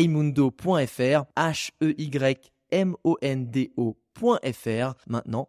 heymundo.fr, H-E-Y-M-O-N-D-O.fr. Maintenant,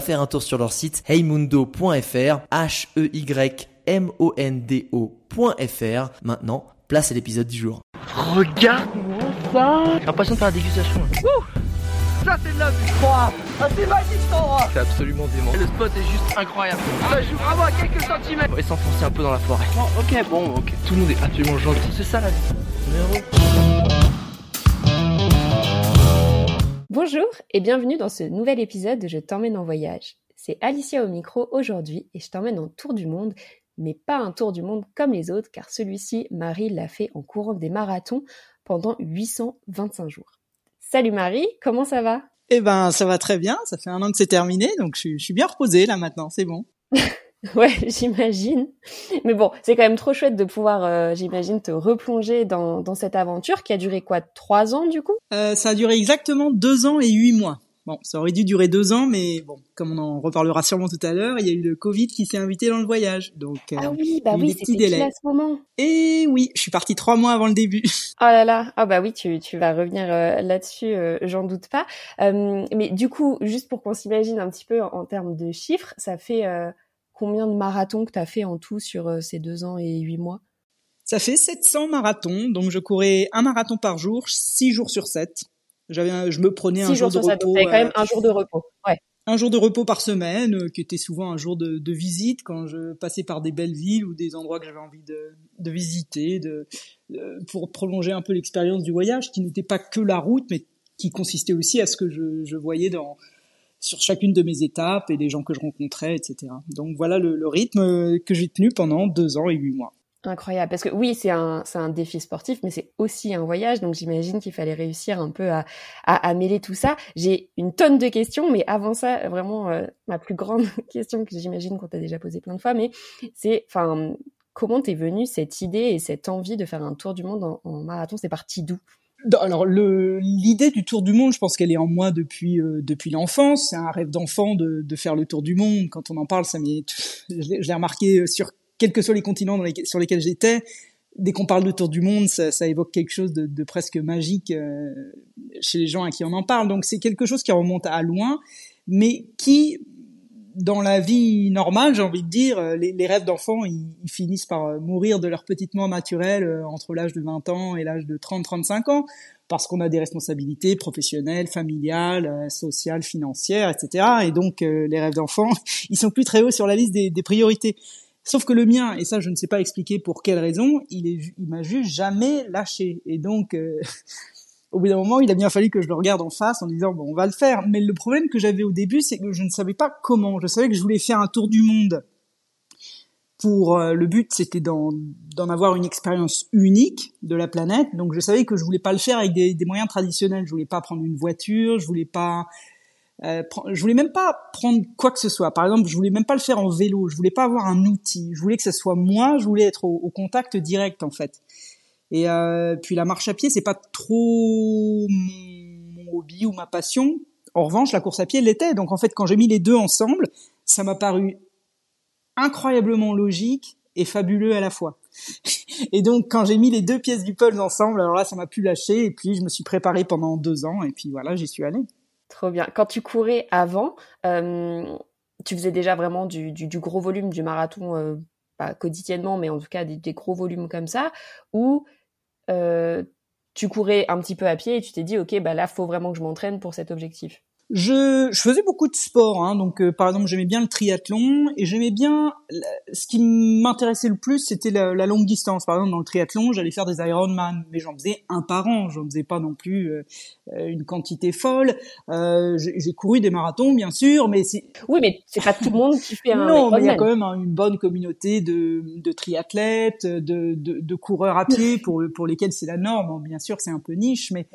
faire un tour sur leur site heymundo.fr, H-E-Y-M-O-N-D-O.fr. Maintenant, place à l'épisode du jour. Regarde-moi ça J'ai l'impression de faire la dégustation. Ouh ça c'est de la vue Ah c'est magique cet endroit C'est absolument dément. Le spot est juste incroyable. Ça joue vraiment à quelques centimètres. On va s'enfoncer un peu dans la forêt. Oh, ok, bon, ok. Tout le monde est absolument gentil. C'est ça la vie. Bonjour et bienvenue dans ce nouvel épisode de Je t'emmène en voyage. C'est Alicia au micro aujourd'hui et je t'emmène en tour du monde, mais pas un tour du monde comme les autres car celui-ci, Marie l'a fait en courant des marathons pendant 825 jours. Salut Marie, comment ça va? Eh ben, ça va très bien. Ça fait un an que c'est terminé, donc je, je suis bien reposée là maintenant. C'est bon. Ouais, j'imagine. Mais bon, c'est quand même trop chouette de pouvoir, euh, j'imagine, te replonger dans, dans cette aventure qui a duré quoi, trois ans du coup? Euh, Ça a duré exactement deux ans et huit mois. Bon, ça aurait dû durer deux ans, mais bon, comme on en reparlera sûrement tout à l'heure, il y a eu le Covid qui s'est invité dans le voyage, donc euh, ah oui, bah oui, c'était à ce moment. Et oui, je suis partie trois mois avant le début. Oh là là, ah bah oui, tu, tu vas revenir euh, là-dessus, euh, j'en doute pas. Euh, mais du coup, juste pour qu'on s'imagine un petit peu en, en, termes de chiffres, ça fait combien de marathons que tu as fait en tout sur ces deux ans et huit mois? Ça fait 700 marathons, donc je courais un marathon par jour, six jours sur sept. J'avais, je me prenais un jour de repos. quand même un jour de repos. Ouais. Un jour de repos par semaine, euh, qui était souvent un jour de, de, visite quand je passais par des belles villes ou des endroits que j'avais envie de, de visiter, de, pour prolonger un peu l'expérience du voyage, qui n'était pas que la route, mais qui consistait aussi à ce que je, je voyais dans sur chacune de mes étapes et les gens que je rencontrais, etc. Donc voilà le, rythme que j'ai tenu pendant deux ans et huit mois. Incroyable, parce que oui, c'est un, c'est un défi sportif, mais c'est aussi un voyage, donc j'imagine qu'il fallait réussir un peu à, à, mêler tout ça. J'ai une tonne de questions, mais avant ça, vraiment, euh, ma plus grande question que j'imagine qu'on t'a déjà posée plein de fois, mais c'est, comment t'es venue cette idée et cette envie de faire un tour du monde en, en marathon? C'est parti d'où? Alors l'idée du tour du monde, je pense qu'elle est en moi depuis euh, depuis l'enfance. C'est un rêve d'enfant de, de faire le tour du monde. Quand on en parle, ça m'est, je l'ai remarqué sur quels que soient les continents sur lesquels j'étais, dès qu'on parle de tour du monde, ça, évoque quelque chose de, de presque magique euh, chez les gens à qui on en parle. Donc c'est quelque chose qui remonte à loin, mais qui, dans la vie normale, j'ai envie de dire, euh, les, rêves d'enfants, ils, finissent par euh, mourir de leur petite mort naturelle euh, entre l'âge de 20 ans et l'âge de 30-35 ans, parce qu'on a des responsabilités professionnelles, familiales, sociales, financières, etc. Et donc les rêves d'enfants, ils sont plus très hauts sur la liste des, priorités. Sauf que le mien, et ça je ne sais pas expliquer pour quelle raison, il m'a juste jamais lâché. Et donc, au bout d'un moment, il a bien fallu que je le regarde en face en disant bon, on va le faire. Mais le problème que j'avais au début, c'est que je ne savais pas comment. Je savais que je voulais faire un tour du monde. Pour euh, le but, c'était d'en, avoir une expérience unique de la planète. Donc, je savais que je voulais pas le faire avec des, des moyens traditionnels. Je voulais pas prendre une voiture, je voulais pas euh, je voulais même pas prendre quoi que ce soit. Par exemple, je voulais même pas le faire en vélo. Je voulais pas avoir un outil. Je voulais que ce soit moi. Je voulais être au, au contact direct en fait. Et euh, puis la marche à pied, c'est pas trop mon hobby ou ma passion. En revanche, la course à pied l'était. Donc en fait, quand j'ai mis les deux ensemble, ça m'a paru incroyablement logique et fabuleux à la fois. et donc quand j'ai mis les deux pièces du puzzle ensemble, alors là, ça m'a pu lâcher. Et puis je me suis préparé pendant deux ans. Et puis voilà, j'y suis allé. Trop bien. Quand tu courais avant, euh, tu faisais déjà vraiment du, gros volume du marathon, euh, pas quotidiennement, mais en tout cas des, des, gros volumes comme ça, ou tu courais un petit peu à pied et tu t'es dit, ok, bah là, faut vraiment que je m'entraîne pour cet objectif. Je, je faisais beaucoup de sport, hein, donc euh, par exemple j'aimais bien le triathlon et j'aimais bien ce qui m'intéressait le plus, c'était la, la, longue distance. Par exemple dans le triathlon, j'allais faire des Ironman, mais j'en faisais un par an, j'en faisais pas non plus euh, euh, une quantité folle. Euh, j'ai couru des marathons bien sûr, mais c'est oui, mais c'est pas tout le monde qui fait un non, mais il y a quand même une bonne communauté de, de triathlètes, de, de, de, coureurs à pied pour pour lesquels c'est la norme. Bien sûr, c'est un peu niche, mais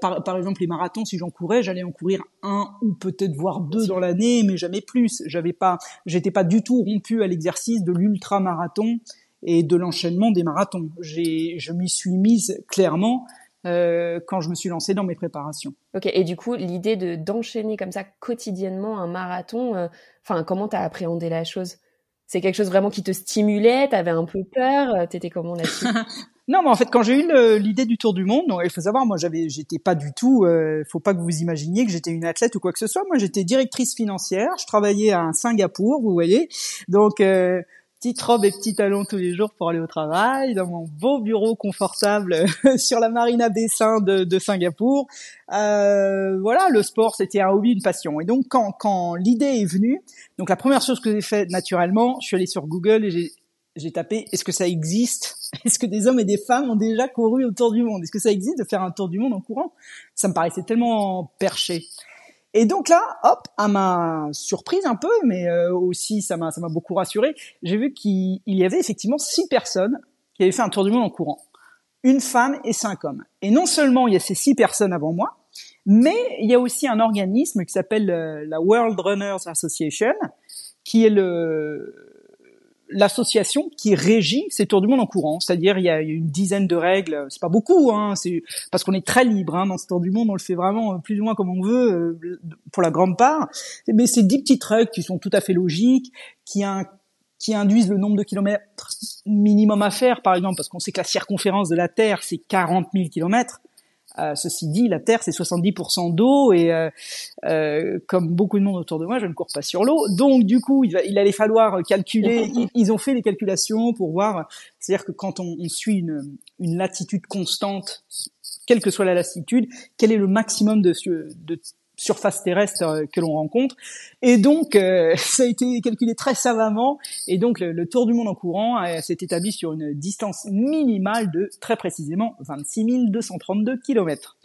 par par exemple les marathons, si j'en courais, j'allais en courir un ou peut-être voire deux dans l'année, mais jamais plus. J'avais pas, j'étais pas du tout rompu à l'exercice de l'ultra marathon et de l'enchaînement des marathons. J'ai, je m'y suis mise clairement euh, quand je me suis lancée dans mes préparations. Ok, et du coup, l'idée de d'enchaîner comme ça quotidiennement un marathon, euh, enfin, comment t'as appréhendé la chose? C'est quelque chose vraiment qui te stimulait? T'avais un peu peur? Euh, T'étais comment là-dessus? Non, mais en fait, quand j'ai eu l'idée du Tour du Monde, il faut savoir, moi, j'avais, j'étais pas du tout. Euh, faut pas que vous imaginiez que j'étais une athlète ou quoi que ce soit. Moi, j'étais directrice financière. Je travaillais à Singapour, vous voyez. Donc, euh, petite robe et petits talons tous les jours pour aller au travail, dans mon beau bureau confortable sur la marina des Saints de, de Singapour. Euh, voilà, le sport, c'était un hobby, une passion. Et donc, quand, quand l'idée est venue, donc la première chose que j'ai fait naturellement, je suis allée sur Google et j'ai j'ai tapé est-ce que ça existe? Est-ce que des hommes et des femmes ont déjà couru autour du monde? Est-ce que ça existe de faire un tour du monde en courant? Ça me paraissait tellement perché. Et donc là, hop, à ma surprise un peu, mais euh, aussi ça m'a ça m'a beaucoup rassuré. J'ai vu qu'il y avait effectivement six personnes qui avaient fait un tour du monde en courant, une femme et cinq hommes. Et non seulement il y a ces six personnes avant moi, mais il y a aussi un organisme qui s'appelle euh, la World Runners Association, qui est le l'association qui régit ces tours du monde en courant. C'est-à-dire, il y a une dizaine de règles. C'est pas beaucoup, hein. C'est parce qu'on est très libre hein, dans ce tour du monde. On le fait vraiment plus ou moins comme on veut euh, pour la grande part. Mais c'est dix petites règles qui sont tout à fait logiques, qui qui induisent le nombre de kilomètres minimum à faire, par exemple, parce qu'on sait que la circonférence de la Terre, c'est 40 000 kilomètres. Euh, ceci dit, la Terre c'est 70% d'eau et euh, euh, comme beaucoup de monde autour de moi, je ne cours pas sur l'eau. Donc du coup, il, va, il allait falloir calculer. Ils, ont fait les calculations pour voir. C'est-à-dire que quand on, on suit une, une, latitude constante, quelle que soit la latitude, quel est le maximum de, de surface terrestre euh, que l'on rencontre. Et donc, euh, ça a été calculé très savamment. Et donc, le, tour du monde en courant euh, s'est établi sur une distance minimale de, très précisément, 26 232 kilomètres.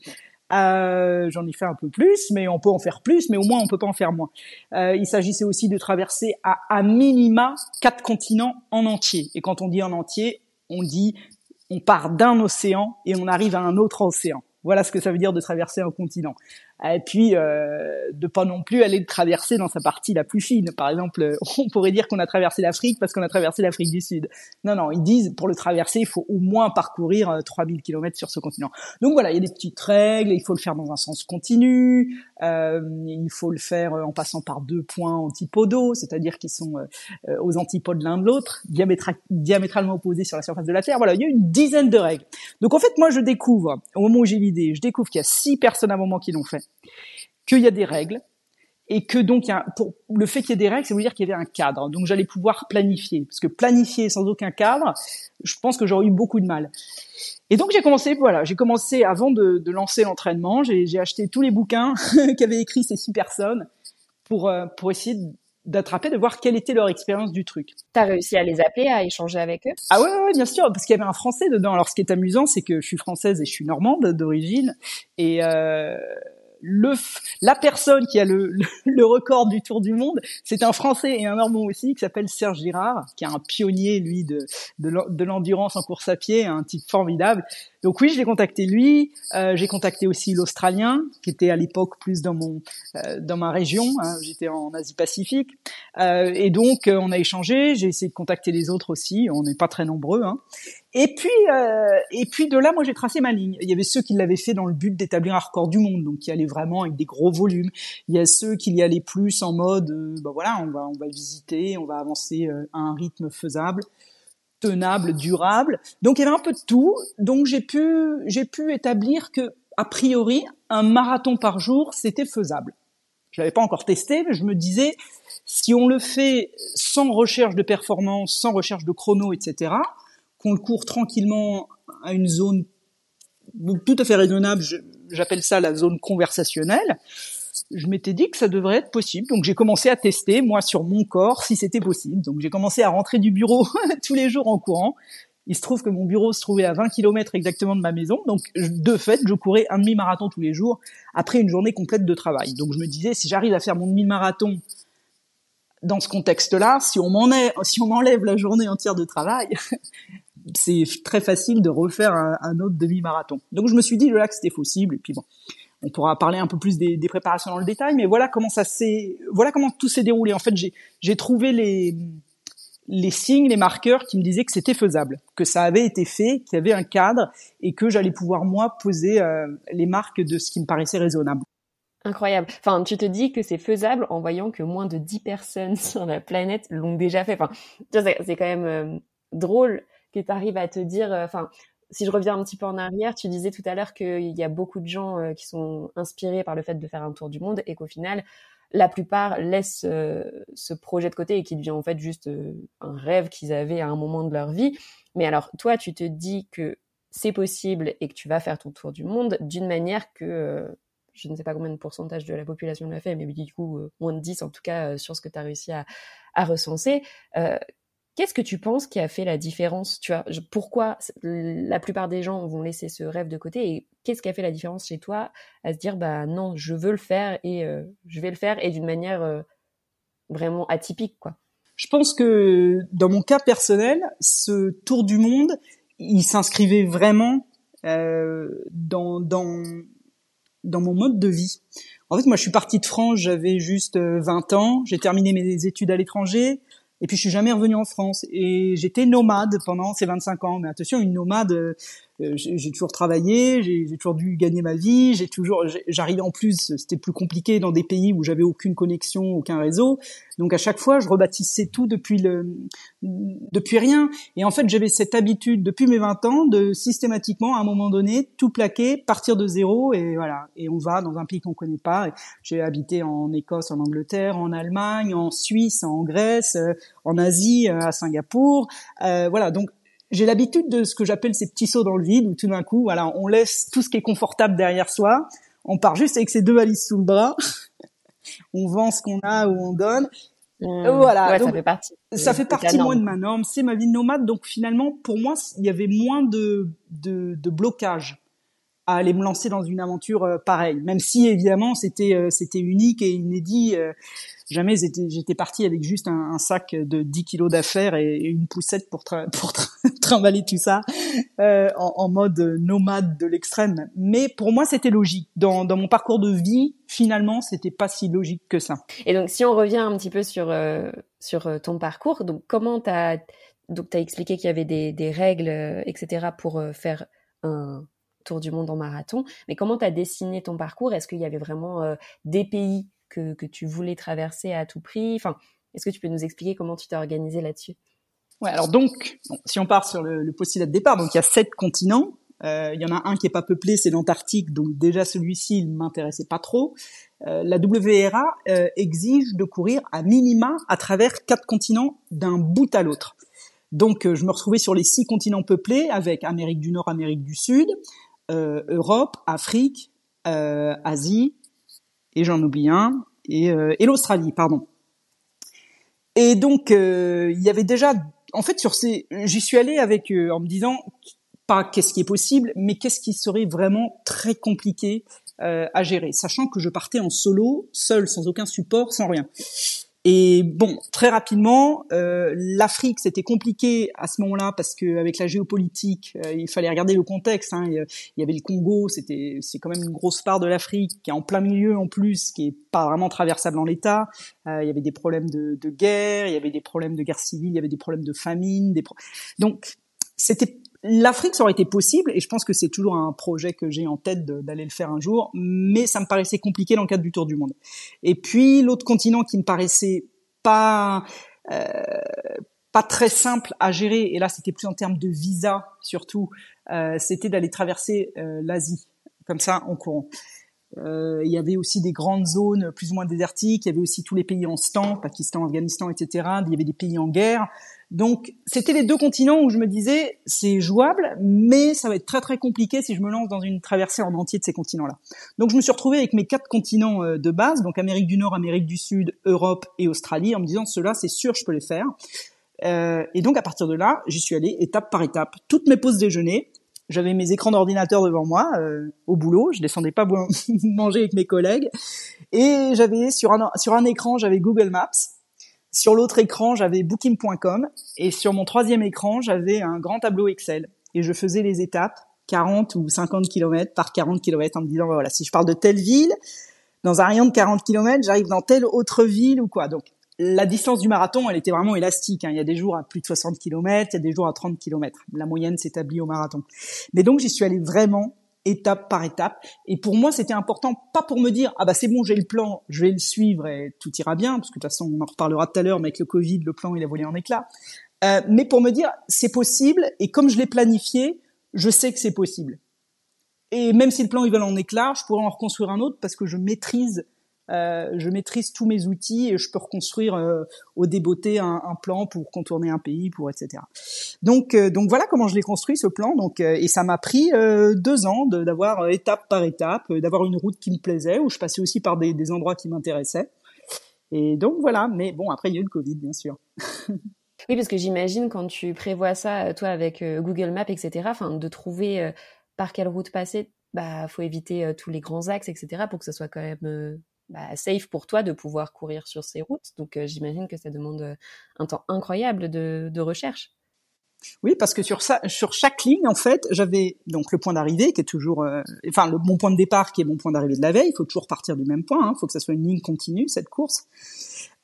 Euh, J'en ai fait un peu plus, mais on peut en faire plus, mais au moins on peut pas en faire moins. Euh, il s'agissait aussi de traverser à, à minima quatre continents en entier. Et quand on dit en entier, on dit on part d'un océan et on arrive à un autre océan. Voilà ce que ça veut dire de traverser un continent et puis euh, de pas non plus aller le traverser dans sa partie la plus fine. Par exemple, on pourrait dire qu'on a traversé l'Afrique parce qu'on a traversé l'Afrique du Sud. Non, non, ils disent pour le traverser, il faut au moins parcourir 3000 euh, km sur ce continent. Donc voilà, il y a des petites règles, il faut le faire dans un sens continu, euh, il faut le faire euh, en passant par deux points antipodaux, c'est-à-dire qui sont euh, aux antipodes l'un de l'autre, diamétralement opposés sur la surface de la Terre. Voilà, il y a une dizaine de règles. Donc en fait, moi je découvre, au moment où j'ai l'idée, je découvre qu'il y a six personnes à un moment qui l'ont fait qu'il y a des règles et que donc pour le fait qu'il y ait des règles, ça veut dire qu'il y avait un cadre. Donc j'allais pouvoir planifier, parce que planifier sans aucun cadre, je pense que j'aurais eu beaucoup de mal. Et donc j'ai commencé, voilà, j'ai commencé avant de, de lancer l'entraînement, j'ai acheté tous les bouquins qu'avaient écrit ces six personnes pour euh, pour essayer d'attraper, de voir quelle était leur expérience du truc. T'as réussi à les appeler, à échanger avec eux? Ah ouais, ouais, bien sûr, parce qu'il y avait un Français dedans. Alors ce qui est amusant, c'est que je suis française et je suis normande d'origine, et euh, le la personne qui a le, le, record du Tour du monde, c'est un Français et un Normand aussi qui s'appelle Serge Girard, qui est un pionnier lui de de l'endurance en course à pied, un type formidable. Donc oui, je l'ai contacté lui. Euh, j'ai contacté aussi l'Australien, qui était à l'époque plus dans mon euh, dans ma région. Hein, J'étais en Asie-Pacifique, euh, et donc euh, on a échangé. J'ai essayé de contacter les autres aussi. On n'est pas très nombreux. Hein. Et puis euh, et puis de là, moi j'ai tracé ma ligne. Il y avait ceux qui l'avaient fait dans le but d'établir un record du monde, donc qui allaient vraiment avec des gros volumes. Il y a ceux qui y allaient plus en mode, ben voilà, on va on va visiter, on va avancer à un rythme faisable tenable, durable. Donc il y avait un peu de tout. Donc j'ai pu j'ai pu établir que a priori un marathon par jour c'était faisable. Je l'avais pas encore testé, mais je me disais si on le fait sans recherche de performance, sans recherche de chrono, etc., qu'on le court tranquillement à une zone tout à fait raisonnable. J'appelle ça la zone conversationnelle. Je m'étais dit que ça devrait être possible, donc j'ai commencé à tester moi sur mon corps si c'était possible. Donc j'ai commencé à rentrer du bureau tous les jours en courant. Il se trouve que mon bureau se trouvait à 20 km exactement de ma maison, donc de fait, je courais un demi-marathon tous les jours après une journée complète de travail. Donc je me disais, si j'arrive à faire mon demi-marathon dans ce contexte-là, si on m'enlève la journée entière de travail, c'est très facile de refaire un, autre demi-marathon. Donc je me suis dit là que c'était possible. Et puis bon, on pourra parler un peu plus des, préparations dans le détail, mais voilà comment ça s'est, voilà comment tout s'est déroulé. En fait, j'ai j'ai trouvé les les signes, les marqueurs qui me disaient que c'était faisable, que ça avait été fait, qu'il y avait un cadre et que j'allais pouvoir moi poser euh, les marques de ce qui me paraissait raisonnable. Incroyable. Enfin, tu te dis que c'est faisable en voyant que moins de 10 personnes sur la planète l'ont déjà fait. Enfin, c'est quand même euh, drôle que tu arrives à te dire, euh, enfin, si je reviens un petit peu en arrière, tu disais tout à l'heure qu'il y a beaucoup de gens qui sont inspirés par le fait de faire un tour du monde et qu'au final, la plupart laissent euh, ce projet de côté et qui devient en fait juste euh, un rêve qu'ils avaient à un moment de leur vie. Mais alors, toi, tu te dis que c'est possible et que tu vas faire ton tour du monde d'une manière que euh, je ne sais pas combien de pourcentage de la population l'a fait, mais du coup, moins de 10 en tout cas sur ce que tu as réussi à recenser. Qu'est-ce que tu penses qui a fait la différence? Tu vois, pourquoi la plupart des gens vont laisser ce rêve de côté et qu'est-ce qui a fait la différence chez toi à se dire bah non, je veux le faire et euh, je vais le faire et d'une manière euh, vraiment atypique quoi? Je pense que dans mon cas personnel, ce tour du monde, il s'inscrivait vraiment euh, dans dans dans mon mode de vie. En fait, moi, je suis partie de France, j'avais juste 20 ans, j'ai terminé mes études à l'étranger, et puis je suis jamais revenu en France et j'étais nomade pendant ces 25 ans. Mais attention, une nomade, euh, j'ai toujours travaillé, j'ai toujours dû gagner ma vie, j'ai toujours, j'arrivais en plus, c'était plus compliqué dans des pays où j'avais aucune connexion, aucun réseau. Donc à chaque fois, je rebâtissais tout depuis le, depuis rien. Et en fait, j'avais cette habitude depuis mes 20 ans de systématiquement, à un moment donné, tout plaquer, partir de zéro et voilà. Et on va dans un pays qu'on connaît pas. J'ai habité en Écosse, en Angleterre, en Allemagne, en Suisse, en Grèce, euh, en Asie, à Singapour. Euh, voilà. Donc j'ai l'habitude de ce que j'appelle ces petits sauts dans le vide où tout d'un coup, voilà, on laisse tout ce qui est confortable derrière soi, on part juste avec ses deux valises sous le bras, on vend ce qu'on a ou on donne. Mmh. Voilà, ça fait partie. Ça fait partie moins de ma norme. C'est ma vie de nomade, donc finalement, pour moi, il y avait moins de de, de blocage à aller me lancer dans une aventure euh, pareille. Même si évidemment c'était euh, c'était unique et inédit. Euh, jamais j'étais parti avec juste un, sac de 10 kilos d'affaires et, une poussette pour pour trimballer tout ça en, en, mode nomade de l'extrême. Mais pour moi c'était logique. Dans dans mon parcours de vie, finalement c'était pas si logique que ça. Et donc si on revient un petit peu sur sur ton parcours, donc comment t'as donc t'as expliqué qu'il y avait des, des règles etc pour faire un tour du monde en marathon. Mais comment tu as dessiné ton parcours? Est-ce qu'il y avait vraiment euh, des pays que, que, tu voulais traverser à tout prix? Enfin, est-ce que tu peux nous expliquer comment tu t'es organisé là-dessus? Ouais, alors donc, si on part sur le, le postulat de départ, donc il y a sept continents. Euh, il y en a un qui est pas peuplé, c'est l'Antarctique, donc déjà celui-ci, il m'intéressait pas trop. Euh, la WRA exige de courir à minima à travers quatre continents d'un bout à l'autre. Donc je me retrouvais sur les six continents peuplés avec Amérique du Nord, Amérique du Sud, euh, Europe, Afrique, euh, Asie, et j'en oublie un, et, euh, et l'Australie, pardon. Et donc, il y avait déjà, en fait, sur ces, j'y suis allé avec, en me disant, pas qu'est-ce qui est possible, mais qu'est-ce qui serait vraiment très compliqué à gérer, sachant que je partais en solo, seul, sans aucun support, sans rien. Et bon, très rapidement, euh, l'Afrique c'était compliqué à ce moment-là parce que avec la géopolitique, euh, il fallait regarder le contexte. Hein. Il y avait le Congo, c'était c'est quand même une grosse part de l'Afrique qui est en plein milieu en plus, qui est pas vraiment traversable en l'état. Euh, il y avait des problèmes de, de, guerre, il y avait des problèmes de guerre civile, il y avait des problèmes de famine. Des Donc c'était L'Afrique, ça aurait été possible, et je pense que c'est toujours un projet que j'ai en tête d'aller le faire un jour, mais ça me paraissait compliqué dans le cadre du tour du monde. Et puis l'autre continent qui me paraissait pas euh, pas très simple à gérer, et là c'était plus en termes de visa surtout, euh, c'était d'aller traverser euh, l'Asie comme ça en courant. Euh, il y avait aussi des grandes zones plus ou moins désertiques. Il y avait aussi tous les pays en stand, Pakistan, Afghanistan, etc. Il y avait des pays en guerre. Donc, c'était les deux continents où je me disais, c'est jouable, mais ça va être très très compliqué si je me lance dans une traversée en entier de ces continents-là. Donc, je me suis retrouvé avec mes quatre continents euh, de base, donc Amérique du Nord, Amérique du Sud, Europe et Australie, en me disant, ceux-là, c'est sûr, je peux les faire. Euh, et donc, à partir de là, j'y suis allé étape par étape. Toutes mes pauses déjeuner, j'avais mes écrans d'ordinateur devant moi euh, au boulot, je descendais pas manger avec mes collègues, et j'avais sur un sur un écran j'avais Google Maps. Sur l'autre écran, j'avais booking.com et sur mon troisième écran, j'avais un grand tableau Excel. Et je faisais les étapes 40 ou 50 km par 40 km en me disant voilà, si je pars de telle ville, dans un rayon de 40 km, j'arrive dans telle autre ville ou quoi. Donc la distance du marathon, elle était vraiment élastique. Hein. Il y a des jours à plus de 60 km, il y a des jours à 30 km. La moyenne s'établit au marathon. Mais donc j'y suis allée vraiment étape par étape. Et pour moi, c'était important, pas pour me dire ah bah c'est bon, j'ai le plan, je vais le suivre et tout ira bien, parce que de toute façon on en reparlera tout à l'heure, mais avec le Covid, le plan il a volé en éclats. Euh, mais pour me dire c'est possible et comme je l'ai planifié, je sais que c'est possible. Et même si le plan il vole en éclats, je pourrais en reconstruire un autre parce que je maîtrise euh, je maîtrise tous mes outils et je peux reconstruire euh, au débeauté un, un, plan pour contourner un pays, pour etc. Donc euh, donc voilà comment je l'ai construit ce plan. Donc et ça m'a pris deux ans d'avoir étape par étape, d'avoir une route qui me plaisait où je passais aussi par des, des endroits qui m'intéressaient. Et donc voilà. Mais bon après il y a eu le Covid bien sûr. oui parce que j'imagine quand tu prévois ça toi avec Google Maps etc. Enfin de trouver par quelle route passer bah faut éviter tous les grands axes etc pour que ce soit quand même bah, safe pour toi de pouvoir courir sur ces routes. Donc euh, j'imagine que ça demande euh, un temps incroyable de, de recherche. Oui, parce que sur ça, sur chaque ligne, en fait, j'avais donc le point d'arrivée qui est toujours, euh, enfin le bon point de départ qui est mon point d'arrivée de la veille. Il faut toujours partir du même point. Il hein, faut que ça soit une ligne continue cette course.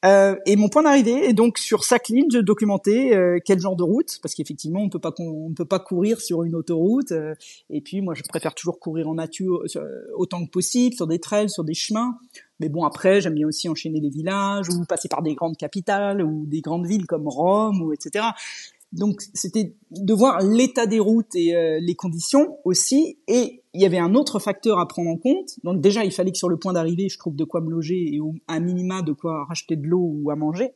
Euh, et mon point d'arrivée et donc sur chaque ligne, je documentais euh, quel genre de route, parce qu'effectivement, on peut pas on, peut pas courir sur une autoroute. Euh, et puis moi, je préfère toujours courir en nature autant que possible, sur des trails, sur des chemins. Mais bon, après, j'aime bien aussi enchaîner les villages ou passer par des grandes capitales ou des grandes villes comme Rome ou etc. Donc c'était de voir l'état des routes et euh, les conditions aussi. Et il y avait un autre facteur à prendre en compte. Donc déjà, il fallait que sur le point d'arrivée, je trouve de quoi me loger et un minima de quoi racheter de l'eau ou à manger.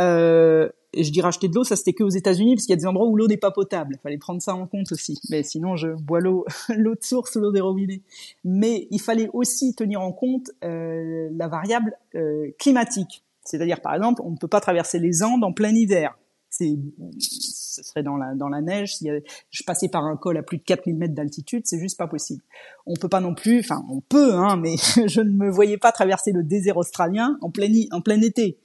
Euh, je dis racheter de l'eau, ça c'était que aux États-Unis parce qu'il y a des endroits où l'eau n'est pas potable. Il fallait prendre ça en compte aussi. Mais sinon, je bois l'eau, l'eau de source, l'eau des robinets. Mais il fallait aussi tenir en compte euh, la variable euh, climatique. C'est-à-dire, par exemple, on ne peut pas traverser les Andes en plein hiver c'est ce serait dans la dans la neige. Si je passais par un col à plus de 4000 mètres d'altitude c'est juste pas possible. On peut pas non plus enfin on peut hein mais je ne me voyais pas traverser le désert australien en plein en plein été.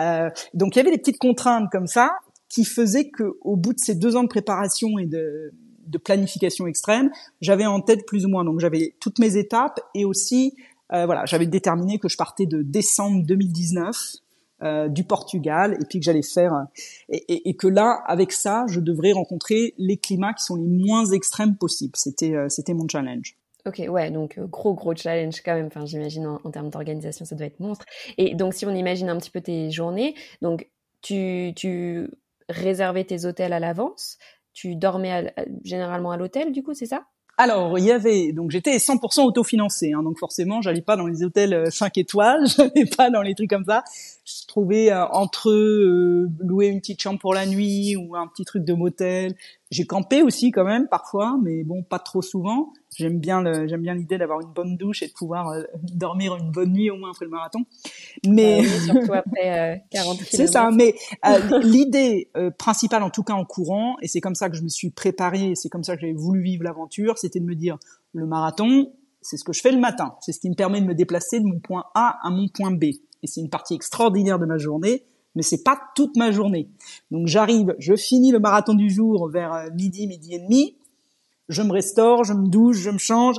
Euh, donc il y avait des petites contraintes comme ça qui faisaient que au bout de ces deux ans de préparation et de de planification extrême j'avais en tête plus ou moins. Donc j'avais toutes mes étapes et aussi euh, voilà j'avais déterminé que je partais de décembre 2019 euh, du Portugal et puis que j'allais faire euh, et, que là avec ça je devrais rencontrer les climats qui sont les moins extrêmes possibles c'était euh, c'était mon challenge Ok, ouais, donc gros gros challenge quand même. Enfin, j'imagine en, termes d'organisation, ça doit être monstre. Et donc, si on imagine un petit peu tes journées, donc tu tu réservais tes hôtels à l'avance, tu dormais généralement à l'hôtel, du coup, c'est ça? Alors, il y avait donc j'étais 100% autofinancé, hein, donc forcément, j'allais pas dans les hôtels 5 étoiles, j'allais pas dans les trucs comme ça je trouvais euh, entre euh, louer une petite chambre pour la nuit ou un petit truc de motel. J'ai campé aussi quand même parfois, mais bon, pas trop souvent. J'aime bien le, j'aime bien l'idée d'avoir une bonne douche et de pouvoir euh, dormir une bonne nuit au moins après le marathon. Mais bah surtout après 40 C'est ça, mais l'idée principale en tout cas en courant et c'est comme ça que je me suis préparé, c'est comme ça que j'ai voulu vivre l'aventure, c'était de me dire le marathon, c'est ce que je fais le matin, c'est ce qui me permet de me déplacer de mon point A à mon point B et c'est une partie extraordinaire de ma journée, mais c'est pas toute ma journée. Donc j'arrive, je finis le marathon du jour vers euh, midi, midi et demi, je me restaure, je me douche, je me change,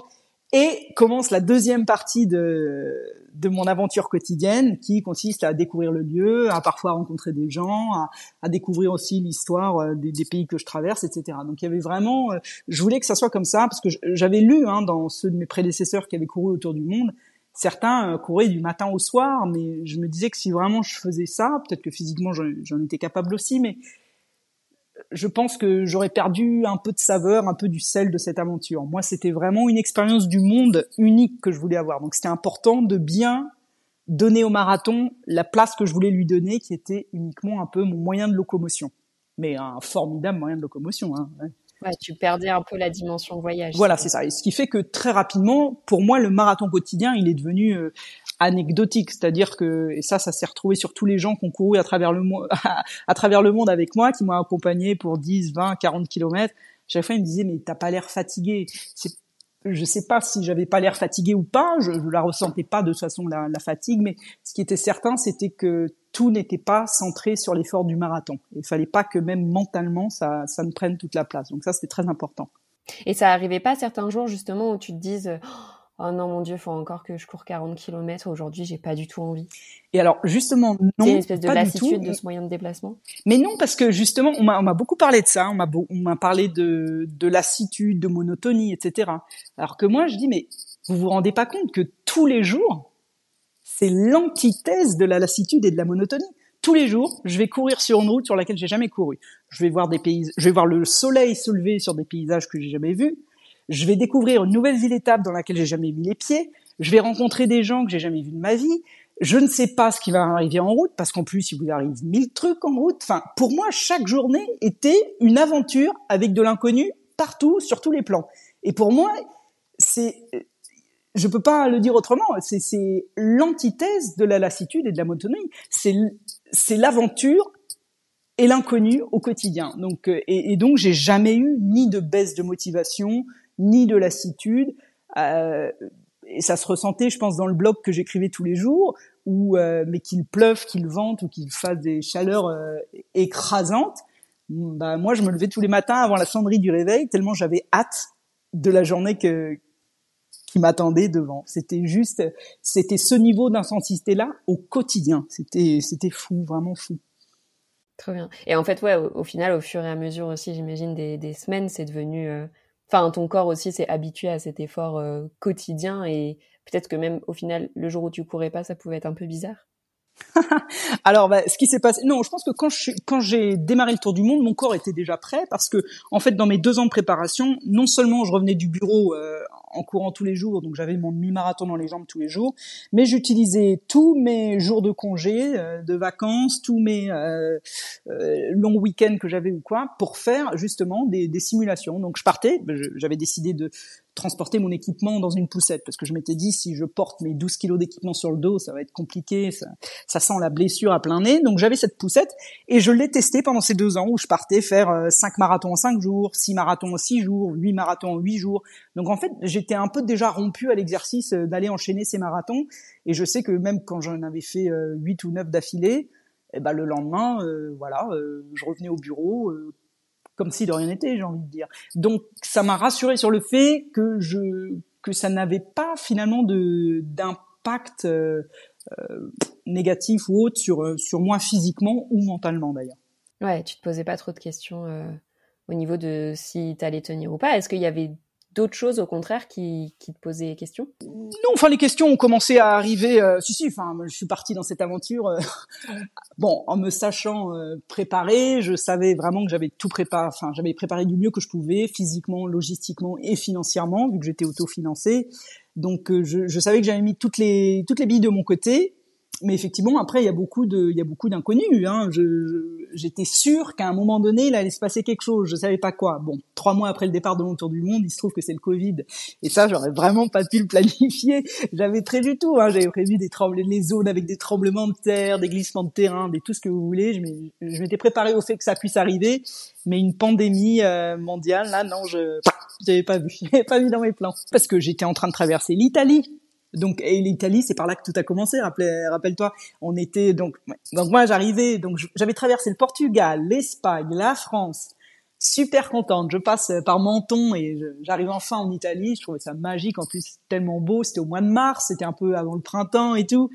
et commence la deuxième partie de, de mon aventure quotidienne qui consiste à découvrir le lieu, à parfois rencontrer des gens, à, à découvrir aussi l'histoire euh, des, des, pays que je traverse, etc. Donc il y avait vraiment, euh, je voulais que ça soit comme ça parce que j'avais lu hein, dans ceux de mes prédécesseurs qui avaient couru autour du monde certains euh, couraient du matin au soir, mais je me disais que si vraiment je faisais ça, peut-être que physiquement j'en étais capable aussi, mais je pense que j'aurais perdu un peu de saveur, un peu du sel de cette aventure. Moi, c'était vraiment une expérience du monde unique que je voulais avoir. Donc, c'était important de bien donner au marathon la place que je voulais lui donner, qui était uniquement un peu mon moyen de locomotion. Mais un formidable moyen de locomotion. Hein. Ouais, tu perdais un peu la dimension voyage. Voilà, c'est ça. Et ce qui fait que très rapidement, pour moi, le marathon quotidien, il est devenu euh, anecdotique, c'est-à-dire que et ça, ça s'est retrouvé sur tous les gens qui ont couru à travers le monde, à travers le monde avec moi, qui m'ont accompagné pour 10, 20, 40 kilomètres. Chaque fois, ils me disaient mais t'as pas l'air fatigué. C'est je sais pas si j'avais pas l'air fatigué ou pas, je, je la ressentais pas de façon la, la fatigue, mais ce qui était certain, c'était que tout n'était pas centré sur l'effort du marathon. Il fallait pas que même mentalement ça, ça ne prenne toute la place. Donc ça, c'était très important. Et ça arrivait pas certains jours justement où tu te dises oh non mon dieu, faut encore que je cours 40 km. Aujourd'hui, j'ai pas du tout envie. Et alors justement, non. C'est une espèce de lassitude de ce moyen de déplacement. Mais non, parce que justement, on m'a beaucoup parlé de ça. On m'a on m'a parlé de de lassitude, de monotonie, etc. Alors que moi, je dis mais vous vous rendez pas compte que tous les jours, c'est l'antithèse de la lassitude et de la monotonie. Tous les jours, je vais courir sur une route sur laquelle j'ai jamais couru. Je vais voir des pays, je vais voir le soleil se lever sur des paysages que j'ai jamais vus je vais découvrir une nouvelle ville étape dans laquelle j'ai jamais mis les pieds, je vais rencontrer des gens que j'ai jamais vus de ma vie, je ne sais pas ce qui va arriver en route, parce qu'en plus, il vous arrive mille trucs en route. Enfin, pour moi, chaque journée était une aventure avec de l'inconnu partout, sur tous les plans. Et pour moi, c'est, je peux pas le dire autrement, c'est, l'antithèse de la lassitude et de la monotonie. C'est, c'est l'aventure et l'inconnu au quotidien. Donc, euh, et, et donc, j'ai jamais eu ni de baisse de motivation, ni de lassitude. Euh, et ça se ressentait, je pense, dans le blog que j'écrivais tous les jours, où, euh, mais qu'il pleuve, qu'il vente ou qu'il fasse des chaleurs euh, écrasantes. Bah, moi, je me levais tous les matins avant la sonnerie du réveil, tellement j'avais hâte de la journée que, qui m'attendait devant. C'était juste, c'était ce niveau d'intensité-là au quotidien. C'était, c'était fou, vraiment fou. Très bien. Et en fait, ouais, au, final, au fur et à mesure aussi, j'imagine, des, des semaines, c'est devenu euh, enfin ton corps aussi s'est habitué à cet effort euh, quotidien et peut-être que même au final le jour où tu courais pas ça pouvait être un peu bizarre. Alors, bah, ce qui s'est passé, non, je pense que quand quand j'ai démarré le tour du monde, mon corps était déjà prêt parce que, en fait, dans mes deux ans de préparation, non seulement je revenais du bureau euh, en courant tous les jours, donc j'avais mon demi-marathon dans les jambes tous les jours, mais j'utilisais tous mes jours de congé, euh, de vacances, tous mes euh, euh, longs week-ends que j'avais ou quoi, pour faire justement des, des simulations. Donc je partais, j'avais décidé de transporter mon équipement dans une poussette. Parce que je m'étais dit si je porte mes 12 kilos d'équipement sur le dos ça va être compliqué ça, ça sent la blessure à plein nez. Donc j'avais cette poussette et je l'ai testé pendant ces deux ans où je partais faire 5 marathons en 5 jours 6 marathons en 6 jours 8 marathons en 8 jours. Donc en fait j'étais un peu déjà rompu à l'exercice euh, d'aller enchaîner ces marathons. Et je sais que même quand j'en avais fait euh, huit ou neuf d'affilée, et eh ben le lendemain, euh, voilà, je revenais au bureau comme si de rien n'était, j'ai envie de dire. Donc ça m'a rassuré sur le fait que je que ça n'avait pas finalement de d'impact négatif ou autre sur sur moi physiquement ou mentalement d'ailleurs. Ouais, tu te posais pas trop de questions au niveau de si tu allais tenir ou pas. Est-ce qu'il y avait d'autres choses au contraire qui, qui te posaient questions Non, enfin les questions ont commencé à arriver. Euh, si si, enfin je suis partie dans cette aventure. Euh, bon, en me sachant euh, je savais vraiment que j'avais tout préparé. Enfin, j'avais préparé du mieux que je pouvais, physiquement, logistiquement et financièrement, vu que j'étais autofinancée. Donc je, je savais que j'avais mis toutes les toutes les billes de mon côté mais effectivement, après, il y a beaucoup de, il y a beaucoup d'inconnus. Hein. J'étais sûr qu'à un moment donné, il allait se passer quelque chose. Je savais pas quoi. Bon, trois mois après le départ de mon tour du monde, il se trouve que c'est le Covid. Et ça, j'aurais vraiment pas pu le planifier. J'avais prévu tout. Hein. J'avais prévu des tremblements, les zones avec des tremblements de terre, des glissements de terrain, des tout ce que vous voulez. Je m'étais préparé au fait que ça puisse arriver. Mais une pandémie euh, mondiale, là, non, je, j'avais pas vu. J'avais pas vu dans mes plans. Parce que j'étais en train de traverser l'Italie donc et l'Italie, c'est par là que tout a commencé. Rappelle-toi, on était donc donc moi j'arrivais donc j'avais traversé le Portugal, l'Espagne, la France. Super contente. Je passe par Menton et j'arrive enfin en Italie. Je trouvais ça magique. En plus, tellement beau. C'était au mois de mars. C'était un peu avant le printemps et tout.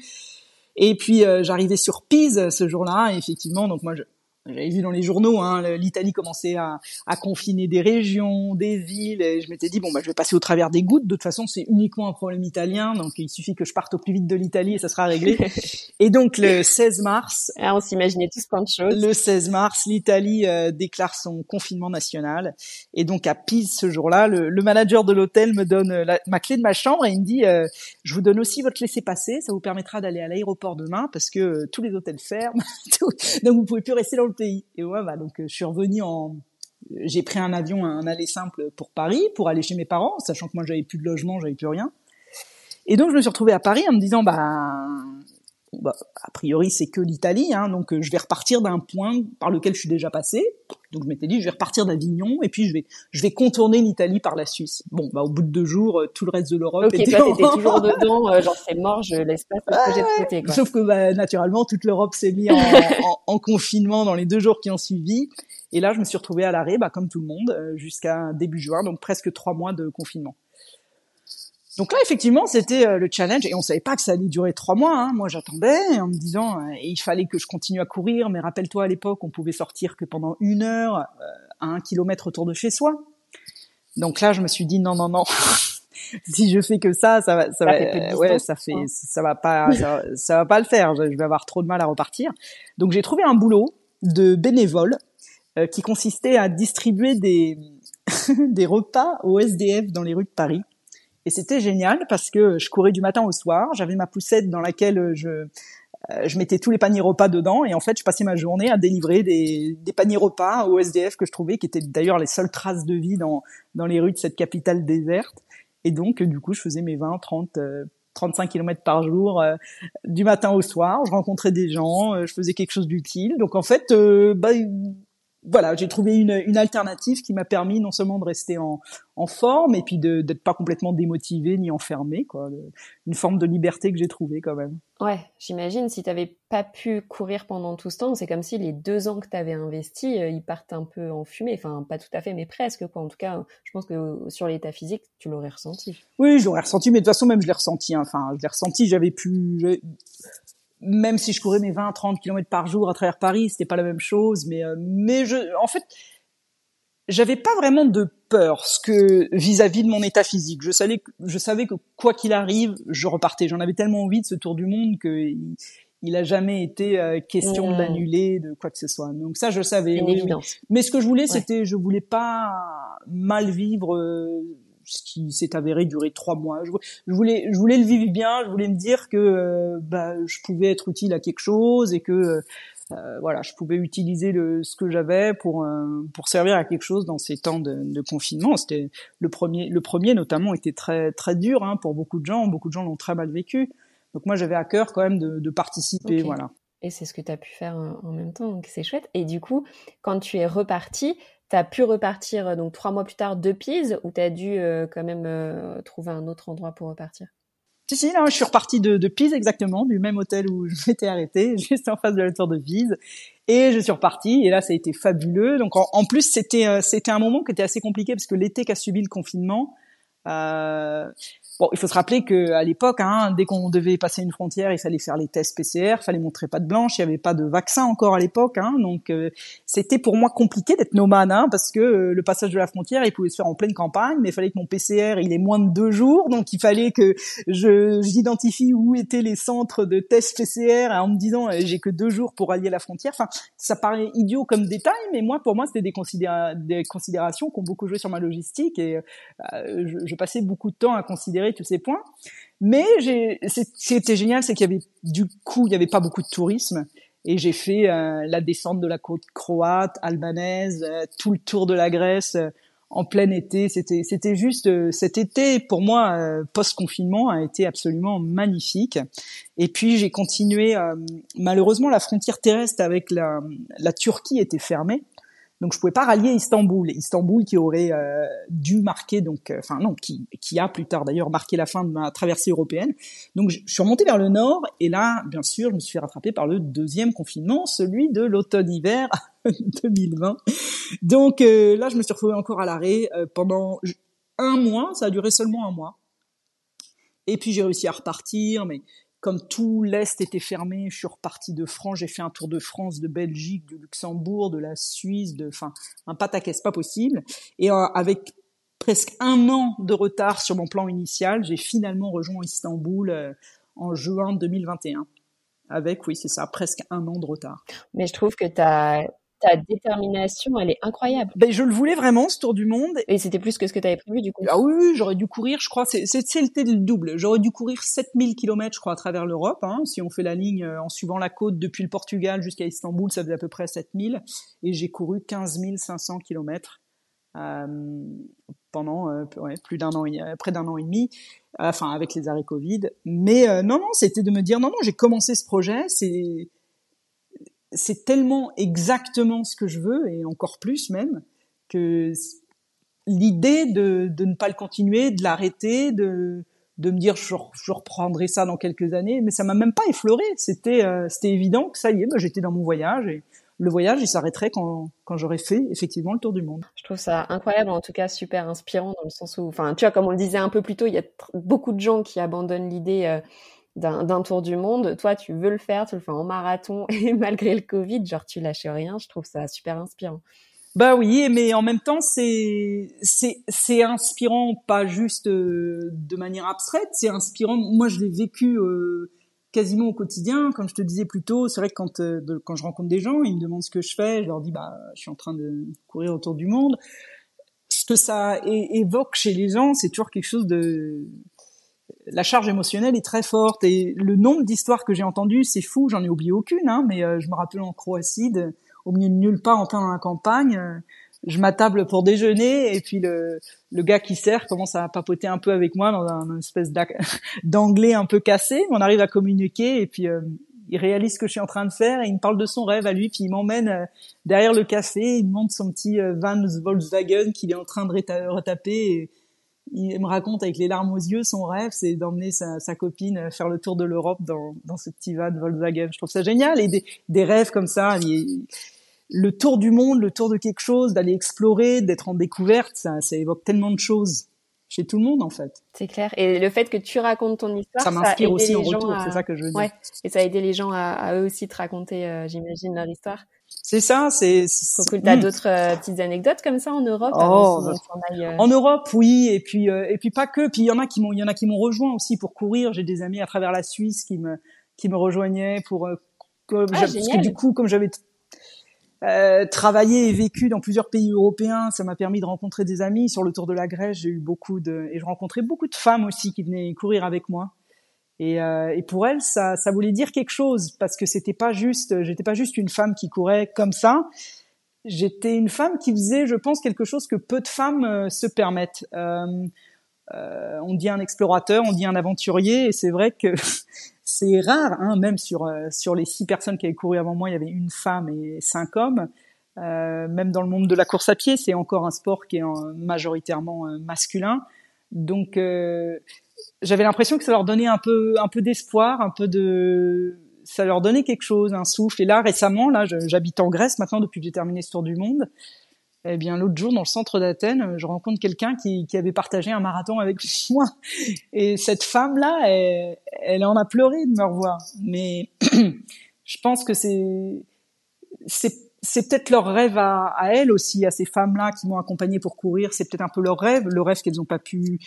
Et puis euh, j'arrivais sur Pise ce jour-là. Effectivement, donc moi je j'avais vu dans les journaux, hein, l'Italie commençait à, à, confiner des régions, des villes, et je m'étais dit bon bah je vais passer au travers des gouttes. De toute façon, c'est uniquement un problème italien, donc il suffit que je parte au plus vite de l'Italie et ça sera réglé. et donc le 16 mars, ah, on s'imaginait tous plein de choses. Le 16 mars, l'Italie euh, déclare son confinement national, et donc à Pise ce jour-là, le, le, manager de l'hôtel me donne la, ma clé de ma chambre et il me dit euh, je vous donne aussi votre laissez-passer, ça vous permettra d'aller à l'aéroport demain parce que euh, tous les hôtels ferment, donc vous pouvez plus rester dans le Et ouais, bah, donc euh, je suis revenu en, j'ai pris un avion, un aller simple pour Paris, pour aller chez mes parents, sachant que moi j'avais plus de logement, j'avais plus rien. Et donc je me suis retrouvé à Paris en me disant bah, bah a priori c'est que l'Italie, hein, donc euh, je vais repartir d'un point par lequel je suis déjà passé. Donc je m'étais dit je vais repartir d'Avignon et puis je vais je vais contourner l'Italie par la Suisse. Bon bah au bout de deux jours euh, tout le reste de l'Europe okay, était, toi, toujours dedans, euh, genre c'est mort, je laisse pas ce projet de côté. Quoi. Sauf que bah, naturellement toute l'Europe s'est mise en, en, en, confinement dans les deux jours qui ont suivi. Et là je me suis retrouvé à l'arrêt, bah, comme tout le monde, jusqu'à début juin, donc presque trois mois de confinement. Donc là, effectivement, c'était euh, le challenge et on savait pas que ça allait durer trois mois. Hein. Moi, j'attendais en me disant, euh, il fallait que je continue à courir. Mais rappelle-toi, à l'époque, on pouvait sortir que pendant une heure euh, à un kilomètre autour de chez soi. Donc là, je me suis dit, non, non, non. si je fais que ça, ça va, ça, va, ouais, ça fait, ça va pas, ça, ça, va pas le faire. Je vais avoir trop de mal à repartir. Donc j'ai trouvé un boulot de bénévole qui consistait à distribuer des des repas aux SDF dans les rues de Paris. Et c'était génial parce que je courais du matin au soir, j'avais ma poussette dans laquelle je euh, je mettais tous les paniers repas dedans et en fait je passais ma journée à délivrer des, des paniers repas au SDF que je trouvais qui étaient d'ailleurs les seules traces de vie dans dans les rues de cette capitale déserte. Et donc du coup je faisais mes 20 30 35 km par jour euh, du matin au soir. Je rencontrais des gens euh, je faisais quelque chose d'utile. Donc en fait bah, voilà, j'ai trouvé une, une, alternative qui m'a permis non seulement de rester en, en forme et puis d'être pas complètement démotivé ni enfermé, quoi. Une forme de liberté que j'ai trouvée quand même. Ouais, j'imagine si tu t'avais pas pu courir pendant tout ce temps, c'est comme si les deux ans que tu avais investis, euh, ils partent un peu en fumée. Enfin, pas tout à fait, mais presque, quoi. En tout cas, je pense que sur l'état physique, tu l'aurais ressenti. Oui, je l'aurais ressenti, mais de toute façon, même je l'ai ressenti. Hein. Enfin, je l'ai ressenti, j'avais pu même si je courais mes 20 30 km par jour à travers Paris, c'était pas la même chose mais euh, mais je en fait j'avais pas vraiment de peur ce que vis-à-vis de mon état physique. Je savais je savais que quoi qu'il arrive, je repartais. J'en avais tellement envie de ce tour du monde que il, il a jamais été euh, question de mmh. l'annuler, de quoi que ce soit. Donc ça, je savais. Mais ce que je voulais, c'était, je voulais pas mal vivre euh, ce qui s'est avéré durer trois mois. Je, voulais, je voulais le vivre bien. Je voulais me dire que euh, bah, je pouvais être utile à quelque chose et que euh, euh, voilà, je pouvais utiliser le, ce que j'avais pour pour servir à quelque chose dans ces temps de, de confinement. C'était le premier, le premier notamment était très très dur hein, pour beaucoup de gens. Beaucoup de gens l'ont très mal vécu. Donc moi, j'avais à cœur quand même de, de participer. Voilà. Et c'est ce que tu as pu faire en même temps, donc c'est chouette. Et du coup, quand tu es reparti, tu as pu repartir euh, donc trois mois plus tard de Pise ou tu as dû euh, quand même euh, trouver un autre endroit pour repartir? Si, si, je suis reparti de, Pise exactement, du même hôtel où je m'étais arrêté, juste en face de la tour de Pise. Et je suis reparti, et là, ça a été fabuleux. Donc, en, plus, c'était c'était un moment qui était assez compliqué, parce que l'été qu'a subi le confinement, Bon, il faut se rappeler que à l'époque, hein, dès qu'on devait passer une frontière, il fallait faire les tests PCR, il fallait montrer pas de blanche, il n'y avait pas de vaccin encore à l'époque, hein, donc euh, c'était pour moi compliqué d'être nomade, hein, parce que euh, le passage de la frontière, il pouvait se faire en pleine campagne, mais il fallait que mon PCR il ait moins de deux jours, donc il fallait que je j'identifie où étaient les centres de tests PCR en me disant euh, j'ai que deux jours pour allier la frontière. Enfin, ça paraît idiot comme détail, mais moi pour moi c'était des, des considérations qui ont beaucoup joué sur ma logistique et je, je passais beaucoup de temps à considérer tous ces points. Mais c'était génial, c'est qu'il y avait du coup, il y avait pas beaucoup de tourisme et j'ai fait euh, la descente de la côte croate, albanaise, euh, tout le tour de la Grèce euh, en plein été. C'était, c'était juste cet été pour moi post confinement a été absolument magnifique. Et puis j'ai continué. malheureusement, la frontière terrestre avec la Turquie était fermée. Donc je pouvais pas rallier Istanbul. Istanbul qui aurait euh, dû marquer donc, euh, enfin non, qui, qui a plus tard d'ailleurs marqué la fin de ma traversée européenne. Donc je, suis remonté vers le nord et là, bien sûr, je me suis rattrapé par le deuxième confinement, celui de l'automne-hiver 2020. Donc euh, là, je me suis retrouvé encore à l'arrêt pendant un mois. Ça a duré seulement un mois. Et puis j'ai réussi à repartir, mais comme tout l'Est était fermé, je suis reparti de France, j'ai fait un tour de France, de Belgique, du Luxembourg, de la Suisse, de, enfin, un pataquès pas possible. Et euh, avec presque un an de retard sur mon plan initial, j'ai finalement rejoint Istanbul euh, en juin 2021. Avec, oui, c'est ça, presque un an de retard. Mais je trouve que tu ta détermination, elle est incroyable. Ben, je le voulais vraiment, ce tour du monde. Et c'était plus que ce que tu avais prévu, du coup. Ah oui, oui j'aurais dû courir, je crois, c'était le double. J'aurais dû courir 7000 km, je crois, à travers l'Europe. Hein. Si on fait la ligne euh, en suivant la côte depuis le Portugal jusqu'à Istanbul, ça faisait à peu près 7000. Et j'ai couru 15 500 km euh, pendant euh, ouais, plus d'un an, euh, près d'un an et demi, enfin avec les arrêts Covid. Mais non, non, c'était de me dire non, non, j'ai commencé ce projet, c'est c'est tellement exactement ce que je veux et encore plus même que l'idée de, de ne pas le continuer, de l'arrêter, de, de me dire je, je, reprendrai ça dans quelques années, mais ça m'a même pas effleuré. C'était euh, c'était évident que ça y est, bah, j'étais dans mon voyage et le voyage il s'arrêterait quand quand j'aurais fait effectivement le tour du monde. Je trouve ça incroyable, en tout cas super inspirant dans le sens où, enfin tu vois comme on le disait un peu plus tôt, il y a beaucoup de gens qui abandonnent l'idée. Euh, d'un tour du monde. Toi, tu veux le faire, tu le fais en marathon et malgré le Covid, genre tu lâches rien. Je trouve ça super inspirant. Bah oui, mais en même temps, c'est c'est inspirant, pas juste euh, de manière abstraite. C'est inspirant. Moi, je l'ai vécu euh, quasiment au quotidien. Comme je te disais plus tôt, c'est vrai que quand euh, quand je rencontre des gens, ils me demandent ce que je fais. Je leur dis bah je suis en train de courir autour du monde. Ce que ça évoque chez les gens, c'est toujours quelque chose de la charge émotionnelle est très forte et le nombre d'histoires que j'ai entendues, c'est fou, j'en ai oublié aucune, hein, mais euh, je me rappelle en Croatie, au milieu de nulle part, en plein dans la campagne, euh, je m'attable pour déjeuner et puis le, le gars qui sert commence à papoter un peu avec moi dans un, espèce d'anglais un peu cassé, on arrive à communiquer et puis euh, il réalise ce que je suis en train de faire et il me parle de son rêve à lui, puis il m'emmène derrière le café, il me montre son petit Van Volkswagen qu'il est en train de retaper et, il me raconte avec les larmes aux yeux son rêve, c'est d'emmener sa, sa, copine faire le tour de l'Europe dans, dans ce petit van Volkswagen. Je trouve ça génial et des, des rêves comme ça, le tour du monde, le tour de quelque chose, d'aller explorer, d'être en découverte, ça, ça évoque tellement de choses chez tout le monde en fait. C'est clair. Et le fait que tu racontes ton histoire, ça m'inspire aussi en retour. C'est ça que je veux dire. Ouais. Et ça a aidé les gens à, à eux aussi te raconter, euh, j'imagine, leur histoire. C'est ça, c'est. Cool. T'as hmm. d'autres euh, petites anecdotes comme ça en Europe oh, euh En Europe, oui, et puis euh, et puis pas que. Puis il y en a qui m'ont, il y en a qui m'ont rejoint aussi pour courir. J'ai des amis à travers la Suisse qui me qui me rejoignaient pour comme ah, parce que du coup, comme j'avais travaillé et vécu dans plusieurs pays européens, ça m'a permis de rencontrer des amis. Sur le Tour de la Grèce, j'ai eu beaucoup de et je rencontrais beaucoup de femmes aussi qui venaient courir avec moi. Et, euh, et, pour elle, ça, voulait dire quelque chose parce que c'était pas juste, j'étais pas juste une femme qui courait comme ça. J'étais une femme qui faisait, je pense, quelque chose que peu de femmes euh, se permettent. Euh, on dit un explorateur, on dit un aventurier, et c'est vrai que c'est rare, hein, même sur sur les six personnes qui avaient couru avant moi, il y avait une femme et cinq hommes. même dans le monde de la course à pied, c'est encore un sport qui est majoritairement masculin. Donc j'avais l'impression que ça leur donnait un peu un peu d'espoir, un peu de ça leur donnait quelque chose, un souffle. Et là récemment, là, j'habite en Grèce maintenant depuis que j'ai terminé ce tour du monde. Eh bien, l'autre jour, dans le centre d'Athènes, je rencontre quelqu'un qui, qui avait partagé un marathon avec moi. Et cette femme-là, elle, elle en a pleuré de me revoir. Mais je pense que c'est c'est c'est peut-être leur rêve à, à elles aussi, à ces femmes-là qui m'ont accompagné pour courir. C'est peut-être un peu leur rêve, le rêve qu'elles n'ont pas pu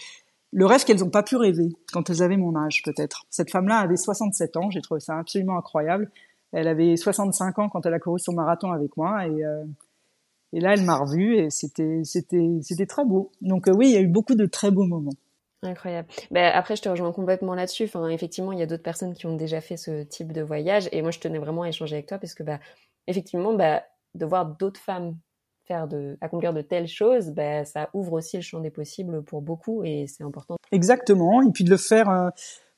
le rêve qu'elles n'ont pas pu rêver quand elles avaient mon âge peut-être. Cette femme-là avait 67 ans, j'ai trouvé ça absolument incroyable. Elle avait 65 ans quand elle a couru son marathon avec moi et, euh, là elle m'a revue et c'était c'était c'était très beau. Donc euh, oui, il y a eu beaucoup de très beaux moments. Incroyable. Ben, après, je te rejoins complètement là-dessus. Enfin, effectivement, il y a d'autres personnes qui ont déjà fait ce type de voyage. Et moi, je tenais vraiment à échanger avec toi parce que, bah, effectivement, bah, de voir d'autres femmes faire de, accomplir de telles choses, ben, ça ouvre aussi le champ des possibles pour beaucoup et c'est important. Exactement. Et puis de le faire, euh,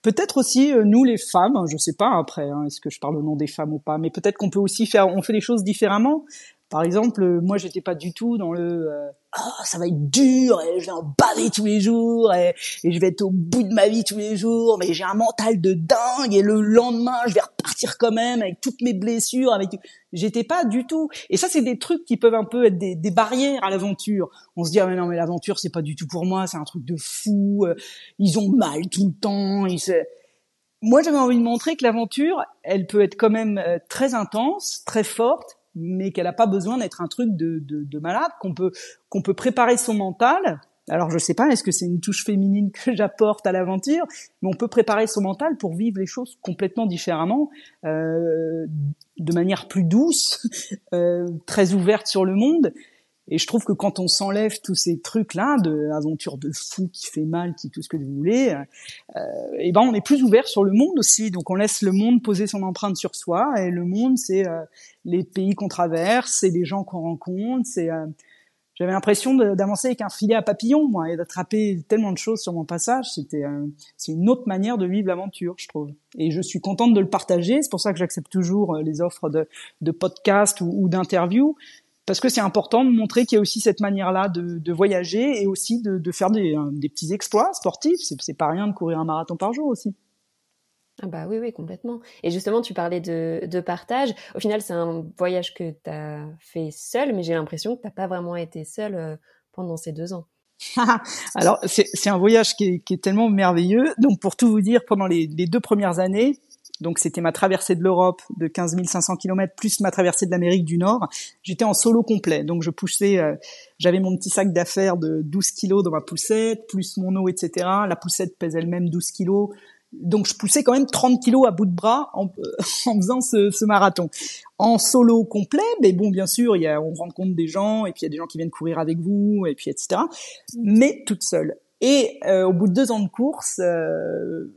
peut-être aussi euh, nous les femmes, je sais pas après, hein, est-ce que je parle au nom des femmes ou pas, mais peut-être qu'on peut aussi faire, on fait les choses différemment. Par exemple, moi, j'étais pas du tout dans le euh, oh, ça va être dur et je vais en baver tous les jours et, je vais être au bout de ma vie tous les jours, mais j'ai un mental de dingue et le lendemain, je vais repartir quand même avec toutes mes blessures. Avec j'étais pas du tout. Et ça, c'est des trucs qui peuvent un peu être des, barrières à l'aventure. On se dit ah mais non mais l'aventure c'est pas du tout pour moi, c'est un truc de fou. Euh, ils ont mal tout le temps. Ils se moi, j'avais envie de montrer que l'aventure, elle peut être quand même euh, très intense, très forte, mais qu'elle n'a pas besoin d'être un truc de, de, de malade, qu'on peut qu'on peut préparer son mental. Alors je sais pas, est-ce que c'est une touche féminine que j'apporte à l'aventure, mais on peut préparer son mental pour vivre les choses complètement différemment, euh, de manière plus douce, euh, très ouverte sur le monde. Et je trouve que quand on s'enlève tous ces trucs-là, de aventure de fou qui fait mal, qui tout ce que vous voulez, euh, et ben on est plus ouvert sur le monde aussi. Donc on laisse le monde poser son empreinte sur soi. Et le monde, c'est euh, les pays qu'on traverse, c'est les gens qu'on rencontre. C'est euh, j'avais l'impression d'avancer avec un filet à papillon, moi, et d'attraper tellement de choses sur mon passage. C'était euh, c'est une autre manière de vivre l'aventure, je trouve. Et je suis contente de le partager. C'est pour ça que j'accepte toujours les offres de, de podcast ou, ou d'interviews parce que c'est important de montrer qu'il y a aussi cette manière-là de, de, voyager et aussi de, de faire des, euh, des, petits exploits sportifs. C'est pas rien de courir un marathon par jour aussi. Ah bah oui, oui, complètement. Et justement, tu parlais de, de partage. Au final, c'est un voyage que tu as fait seul, mais j'ai l'impression que tu pas vraiment été seul euh, pendant ces deux ans. Alors, c'est un voyage qui est, qui est, tellement merveilleux. Donc, pour tout vous dire, pendant les, les deux premières années, donc c'était ma traversée de l'Europe de 15 500 km plus ma traversée de l'Amérique du Nord. J'étais en solo complet, donc je poussais, euh, j'avais mon petit sac d'affaires de 12 kilos dans ma poussette, plus mon eau, etc. La poussette pèse elle-même 12 kilos. Donc je poussais quand même 30 kilos à bout de bras en, en faisant ce, ce, marathon. En solo complet, mais bon, bien sûr, il y a, on rencontre des gens, et puis il y a des gens qui viennent courir avec vous, et puis etc. Mais toute seule. Et euh, au bout de deux ans de course, euh,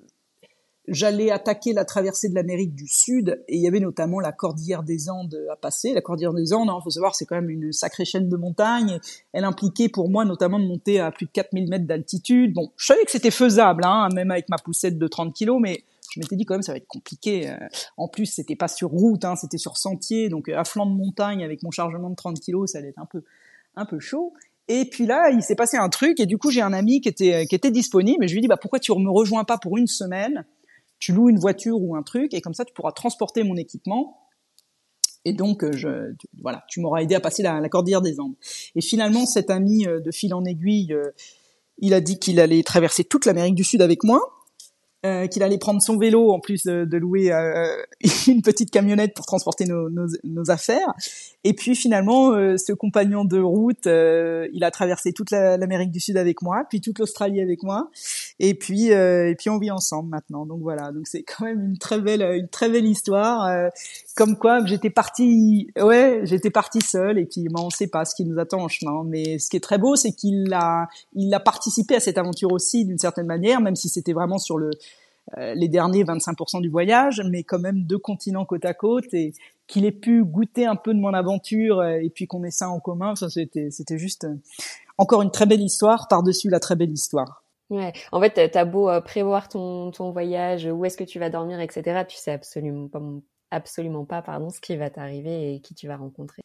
j'allais attaquer la traversée de l'Amérique du Sud et il y avait notamment la cordillère des Andes à passer. La cordillère des Andes, il hein, faut savoir, c'est quand même une sacrée chaîne de montagnes. Elle impliquait pour moi notamment de monter à plus de 4000 mètres d'altitude. Bon, je savais que c'était faisable, hein, même avec ma poussette de 30 kilos, mais je m'étais dit quand même ça va être compliqué. Euh. En plus, c'était pas sur route, hein, c'était sur sentier, donc à flanc de montagne avec mon chargement de 30 kilos, ça allait être un peu un peu chaud. Et puis là, il s'est passé un truc, et du coup, j'ai un ami qui était qui était disponible, et je lui dit bah pourquoi tu me rejoins pas pour une semaine? Tu loues une voiture ou un truc et comme ça tu pourras transporter mon équipement et donc, euh, je, voilà, tu m'auras aidé à passer la, la, cordillère des Andes. Et finalement, cet ami euh, de fil en aiguille, euh, il a dit qu'il allait traverser toute l'Amérique du Sud avec moi euh, qu'il allait prendre son vélo en plus de, de louer euh, une petite camionnette pour transporter nos, nos, nos affaires. Et puis finalement, euh, ce compagnon de route, euh, il a traversé toute l'Amérique du Sud avec moi, puis toute l'Australie avec moi, et puis et puis on vit ensemble maintenant. Donc voilà, donc c'est quand même une très belle une très belle histoire. comme quoi, j'étais partie, ouais, j'étais partie seule, et puis ben, on sait pas ce qui nous attend en chemin. Mais ce qui est très beau, c'est qu'il a il a participé à cette aventure aussi d'une certaine manière, même si c'était vraiment sur le euh, les derniers 25% du voyage, mais quand même deux continents côte à côte et qu'il ait pu goûter un peu de mon aventure euh, et puis qu'on ait ça en commun, ça c'était c'était juste euh, encore une très belle histoire par-dessus la très belle histoire. Ouais. En fait, t'as beau prévoir ton, ton voyage, où est-ce que tu vas dormir, etc. Tu sais absolument pas, absolument pas, pardon, ce qui va t'arriver et qui tu vas rencontrer.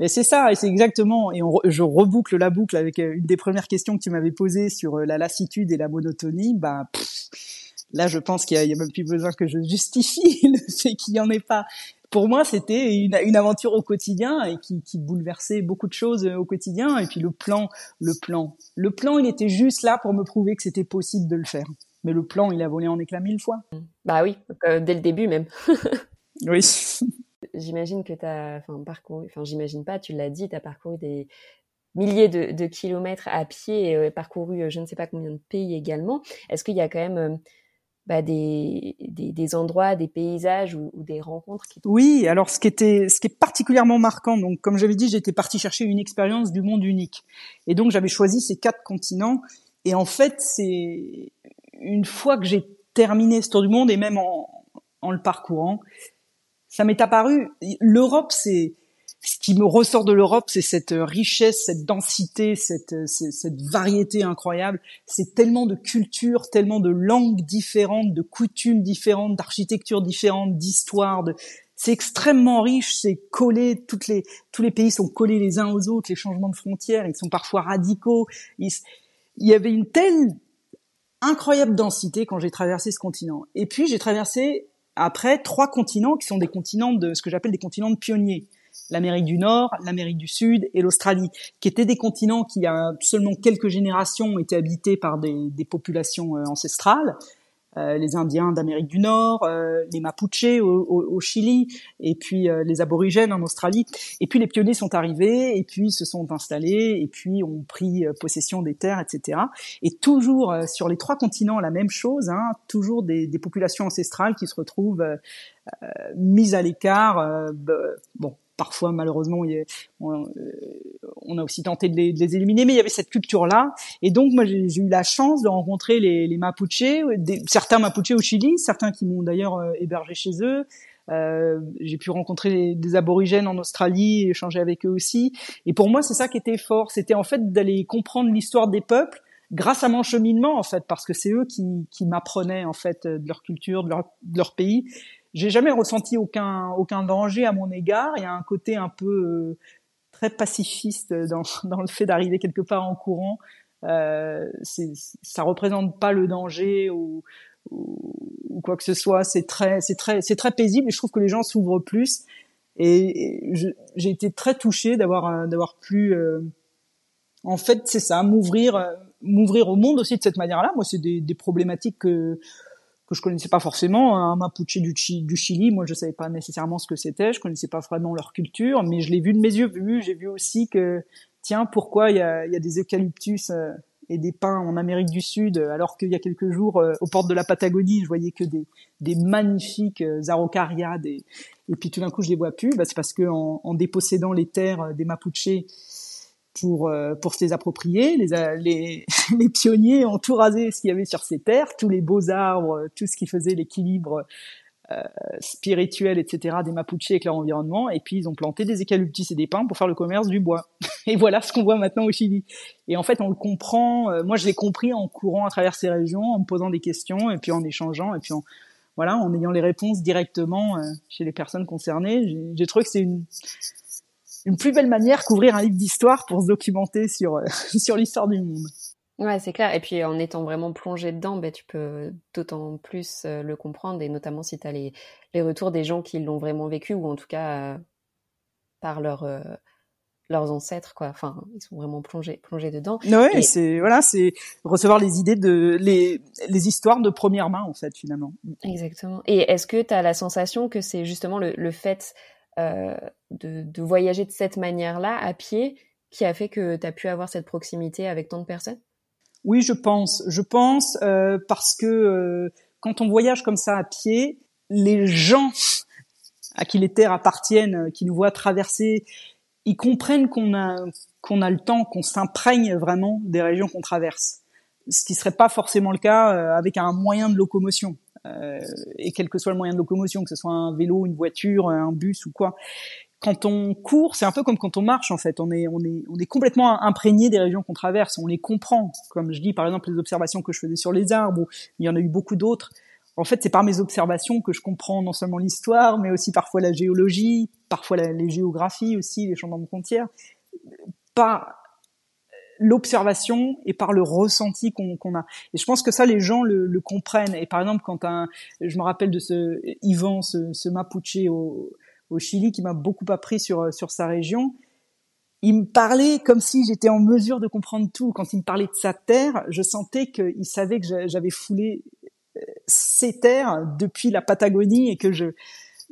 Et c'est ça, et c'est exactement. Et on, je reboucle la boucle avec une des premières questions que tu m'avais posées sur la lassitude et la monotonie. Bah, Là, je pense qu'il y, a même plus besoin que je justifie le fait qu'il y en ait pas. Pour moi, c'était une, une, aventure au quotidien et qui, qui, bouleversait beaucoup de choses euh, au quotidien. Et puis le plan, le plan, le plan, il était juste là pour me prouver que c'était possible de le faire. Mais le plan, il a volé en éclats mille fois. Bah oui, euh, dès le début même. oui. J'imagine que tu as enfin, parcouru, enfin j'imagine pas, tu l'as dit, tu as parcouru des milliers de, de, kilomètres à pied et euh, parcouru je ne sais pas combien de pays également. Est-ce qu'il y a quand même bah, des, des, endroits, des paysages ou, des rencontres. Oui, alors ce qui était, ce qui est particulièrement marquant, donc comme j'avais dit, j'étais parti chercher une expérience du monde unique, et donc j'avais choisi ces quatre continents. Et en fait, c'est une fois que j'ai terminé ce tour du monde et même en, en le parcourant, ça m'est apparu. L'Europe, c'est ce qui me ressort de l'Europe, c'est cette richesse, cette densité, cette, cette variété incroyable. C'est tellement de cultures, tellement de langues différentes, de coutumes différentes, d'architectures différentes, d'histoires. De... C'est extrêmement riche, c'est collé. Toutes les, tous les pays sont collés les uns aux autres. Les changements de frontières, ils sont parfois radicaux. Il, y avait une telle incroyable densité quand j'ai traversé ce continent. Et puis j'ai traversé après trois continents qui sont des continents de ce que j'appelle des continents de pionniers l'Amérique du Nord, l'Amérique du Sud et l'Australie, qui étaient des continents qui, il y a seulement quelques générations, étaient habités par des, populations euh, ancestrales, euh, les Indiens d'Amérique du Nord, euh, les Mapuches au, Chili, et puis les aborigènes en Australie. Et puis les pionniers sont arrivés, et puis se sont installés, et puis ont pris possession des terres, etc. Et toujours sur les trois continents, la même chose, hein, toujours des, des, populations ancestrales qui se retrouvent mises à l'écart. bon, parfois malheureusement euh, on, a aussi tenté de les, éliminer mais il y avait cette culture là et donc moi j'ai eu la chance de rencontrer les, les Mapuches certains Mapuches au Chili certains qui m'ont d'ailleurs euh, hébergé chez eux euh, j'ai pu rencontrer des aborigènes en Australie, échanger avec eux aussi. Et pour moi, c'est ça qui était fort. C'était en fait d'aller comprendre l'histoire des peuples grâce à mon cheminement en fait, parce que c'est eux qui, m'apprenaient en fait de leur culture, de leur pays j'ai jamais ressenti aucun aucun danger à mon égard. Il y a un côté un peu euh, très pacifiste dans dans le fait d'arriver quelque part en courant. Euh, ça représente pas le danger ou, ou, quoi que ce soit. C'est très c'est très c'est très paisible et je trouve que les gens s'ouvrent plus. Et, j'ai été très touchée d'avoir euh, d'avoir pu euh, en fait c'est ça m'ouvrir m'ouvrir au monde aussi de cette manière-là. Moi c'est des, des problématiques que que je connaissais pas forcément. Un Mapuche du, Chili, moi je savais pas nécessairement ce que c'était, je connaissais pas vraiment leur culture, mais je l'ai vu de mes yeux. J'ai vu aussi que tiens, pourquoi il y a, y a, des eucalyptus euh, et des pins en Amérique du Sud, alors qu'il y a quelques jours, euh, aux portes de la Patagonie, je voyais que des, des magnifiques euh, araucarias, et puis tout d'un coup je les vois plus. Bah, c'est parce que en, en dépossédant les terres des Mapuches pour euh, pour se les approprier. Les, euh, les, les pionniers ont tout rasé ce qu'il y avait sur ces terres, tous les beaux arbres, tout ce qui faisait l'équilibre euh, spirituel, etc. des Mapuches avec leur environnement. Et puis ils ont planté des eucalyptus et des pins pour faire le commerce du bois. Et voilà ce qu'on voit maintenant au Chili. Et en fait, on le comprend. moi, je l'ai compris en courant à travers ces régions, en me posant des questions et puis en échangeant et puis en voilà, en ayant les réponses directement chez les personnes concernées. J'ai trouvé que c'est une une plus belle manière qu'ouvrir un livre d'histoire pour se documenter sur euh, sur l'histoire du monde. Ouais, c'est clair. Et puis en étant vraiment plongé dedans, ben, tu peux d'autant plus euh, le comprendre, et notamment si tu as les, les retours des gens qui l'ont vraiment vécu, ou en tout cas euh, par leur, leurs ancêtres, quoi. Enfin, ils sont vraiment plongés, plongés dedans. Ouais, et... c'est voilà, c'est recevoir les idées de les, les histoires de première main, en fait, finalement. Exactement. Et est-ce que tu as la sensation que c'est justement le, le fait euh, de, voyager de cette manière-là, à pied, qui a fait que tu as pu avoir cette proximité avec tant de personnes? Oui, je pense. Je pense euh, parce que euh, quand on voyage comme ça à pied, les gens à qui les terres appartiennent, qui nous voient traverser, ils comprennent qu'on a qu'on a le temps, qu'on s'imprègne vraiment des régions qu'on traverse. Ce qui serait pas forcément le cas avec un moyen de locomotion. Euh, et quel que soit le moyen de locomotion, que ce soit un vélo, une voiture, un bus ou quoi. Quand on court, c'est un peu comme quand on marche en fait. On est, on est, on est complètement imprégné des régions qu'on traverse. On les comprend. Comme je dis, par exemple, les observations que je faisais sur les arbres, ou il y en a eu beaucoup d'autres. En fait, c'est par mes observations que je comprends non seulement l'histoire, mais aussi parfois la géologie, parfois les géographies aussi, les changements de frontières. Pas l'observation et par le ressenti qu'on a. Et je pense que ça, les gens le, le, comprennent. Et par exemple, quand un, je me rappelle de ce Yvan, ce, ce Mapuche au, au, Chili, qui m'a beaucoup appris sur sur sa région. Il me parlait comme si j'étais en mesure de comprendre tout. Quand il me parlait de sa terre, je sentais qu'il savait que j'avais foulé euh, ses terres depuis la Patagonie et que je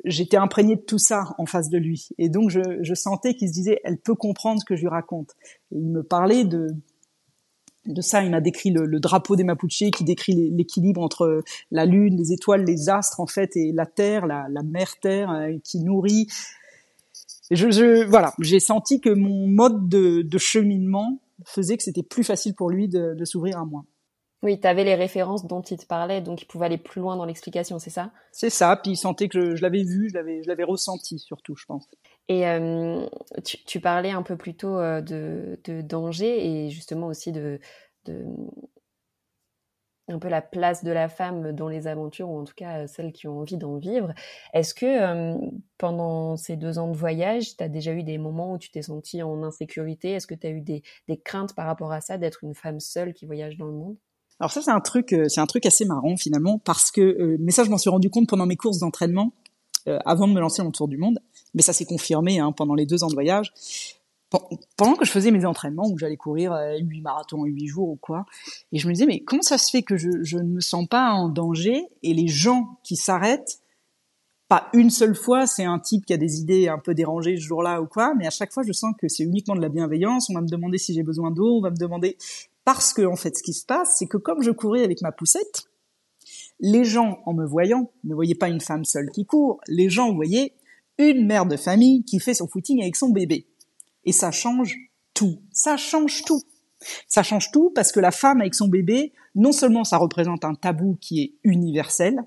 j'étais imprégné de tout ça en face de lui. Et donc, je, je sentais qu'il se disait, elle peut comprendre ce que je lui raconte. Et il me parlait de, de ça. Il m'a décrit le, le, drapeau des Mapuches qui décrit l'équilibre entre la lune, les étoiles, les astres, en fait, et la terre, la, la mère terre euh, qui nourrit. je, je, voilà, j'ai senti que mon mode de, de cheminement faisait que c'était plus facile pour lui de, de s'ouvrir à moi. Oui, tu avais les références dont il te parlait, donc il pouvait aller plus loin dans l'explication, c'est ça? C'est ça, puis il sentait que je, l'avais vu, je l'avais, ressenti surtout, je pense. Et euh, tu, tu, parlais un peu plus tôt euh, de, de, danger et justement aussi de, de un peu la place de la femme dans les aventures, ou en tout cas celles qui ont envie d'en vivre. Est-ce que euh, pendant ces deux ans de voyage, tu as déjà eu des moments où tu t'es sentie en insécurité? Est-ce que tu as eu des, des craintes par rapport à ça, d'être une femme seule qui voyage dans le monde? Alors ça c'est un truc, euh, c'est un truc assez marrant finalement parce que, euh, mais ça je m'en suis rendu compte pendant mes courses d'entraînement euh, avant de me lancer dans le tour du monde, mais ça s'est confirmé hein, pendant les deux ans de voyage. pendant que je faisais mes entraînements, où j'allais courir 8 marathons en 8 jours ou quoi, et je me disais, mais comment ça se fait que je, je ne me sens pas en danger et les gens qui s'arrêtent, pas une seule fois, c'est un type qui a des idées un peu dérangées ce jour-là ou quoi, mais à chaque fois, je sens que c'est uniquement de la bienveillance. On va me demander si j'ai besoin d'eau, on va me demander parce que en fait, ce qui se passe, c'est que comme je courais avec ma poussette, les gens, en me voyant, ne voyaient pas une femme seule qui court. Les gens voyaient une mère de famille qui fait son footing avec son bébé. Et ça change tout. Ça change tout. Ça change tout parce que la femme avec son bébé, non seulement ça représente un tabou qui est universel,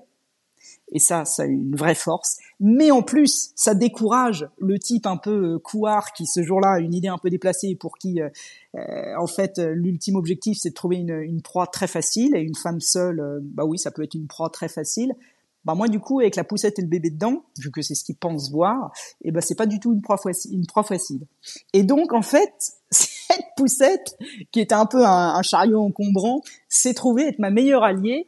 et ça, ça a une vraie force. Mais en plus, ça décourage le type un peu euh, couard qui ce jour-là a une idée un peu déplacée pour qui, euh, euh, en fait, l'ultime objectif c'est de trouver une, une, proie très facile et une femme seule, bah oui, ça peut être une proie très facile. Bah moi du coup avec la poussette et le bébé dedans, vu que c'est ce qu'ils pensent voir, et ben bah, c'est pas du tout une proie facile, une proie facile. Et donc en fait cette poussette qui était un peu un, un chariot encombrant s'est trouvée être ma meilleure alliée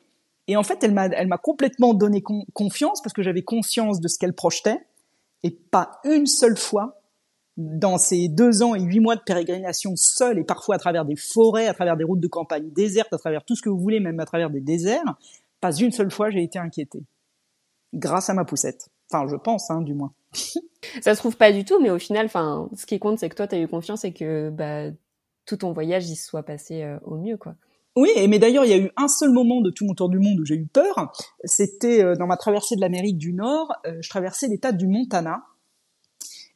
et en fait, elle m'a, elle m'a complètement donné confiance parce que j'avais conscience de ce qu'elle projetait. Et pas une seule fois, dans ces deux ans et huit mois de pérégrination seule et parfois à travers des forêts, à travers des routes de campagne désertes, à travers tout ce que vous voulez, même à travers des déserts, pas une seule fois j'ai été inquiétée. Grâce à ma poussette. Enfin, je pense, hein, du moins. Ça se trouve pas du tout, mais au final, enfin, ce qui compte, c'est que toi, tu as eu confiance et que bah, tout ton voyage, il se soit passé euh, au mieux, quoi. Oui, mais d'ailleurs, il y a eu un seul moment de tout mon tour du monde où j'ai eu peur. C'était euh, dans ma traversée de l'Amérique du Nord. Euh, je traversais l'État du Montana.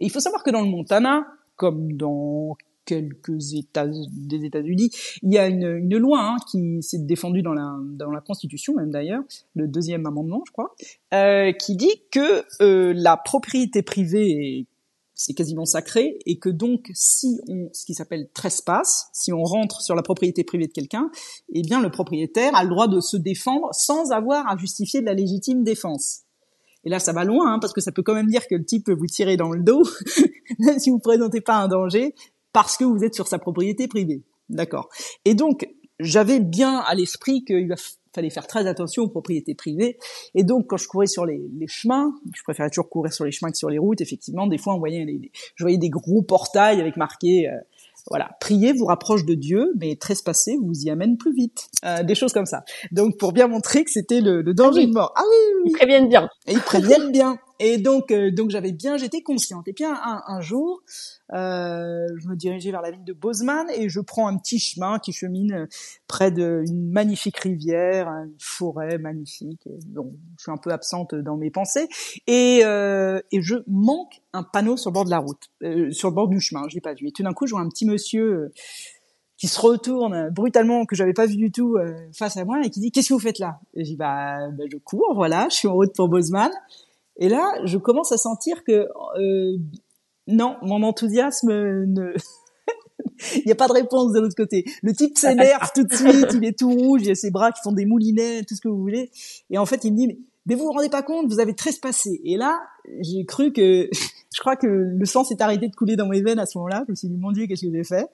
Et il faut savoir que dans le Montana, comme dans quelques États des États-Unis, il y a une, une loi hein, qui s'est défendue dans la, dans la Constitution, même d'ailleurs, le deuxième amendement, je crois, euh, qui dit que euh, la propriété privée c'est quasiment sacré, et que donc si on, ce qui s'appelle trespasse, si on rentre sur la propriété privée de quelqu'un, eh bien le propriétaire a le droit de se défendre sans avoir à justifier de la légitime défense. Et là, ça va loin, hein, parce que ça peut quand même dire que le type peut vous tirer dans le dos, si vous présentez pas un danger, parce que vous êtes sur sa propriété privée. D'accord. Et donc, j'avais bien à l'esprit qu'il fallait faire très attention aux propriétés privées. Et donc, quand je courais sur les, chemins, je préférais toujours courir sur les chemins que sur les routes. Effectivement, des fois, on voyait je voyais des gros portails avec marqué, euh, voilà, prier vous rapproche de Dieu, mais trespasser vous y amène plus vite. Euh, des choses comme ça. Donc, pour bien montrer que c'était le, danger ah de mort. Ah oui, oui, Ils préviennent bien. Et ils préviennent bien. Et donc, euh, donc j'avais bien, j'étais consciente. Et bien, un, un jour, euh, je me dirigeais vers la ville de Bozeman et je prends un petit chemin qui chemine euh, près d'une magnifique rivière, une forêt magnifique. bon, je suis un peu absente dans mes pensées et, euh, et je manque un panneau sur le bord de la route, euh, sur le bord du chemin. Je l'ai pas vu. Et tout d'un coup, je vois un petit monsieur qui se retourne brutalement que j'avais pas vu du tout face à moi et qui dit qu'est-ce que vous faites là? Et je dis bah, bah, je cours, voilà, je suis en route pour Bozeman. Et là, je commence à sentir que euh, non, mon enthousiasme il n'y a pas de réponse de l'autre côté. Le type s'énerve tout de suite, il est tout rouge, il a ses bras qui font des moulinets, tout ce que vous voulez. Et en fait, il me dit, mais, mais vous vous rendez pas compte, vous avez trespassé. Et là, j'ai cru que, je crois que le sang s'est arrêté de couler dans mes veines à ce moment-là. Je me suis dit, mon Dieu, qu'est-ce que j'ai fait?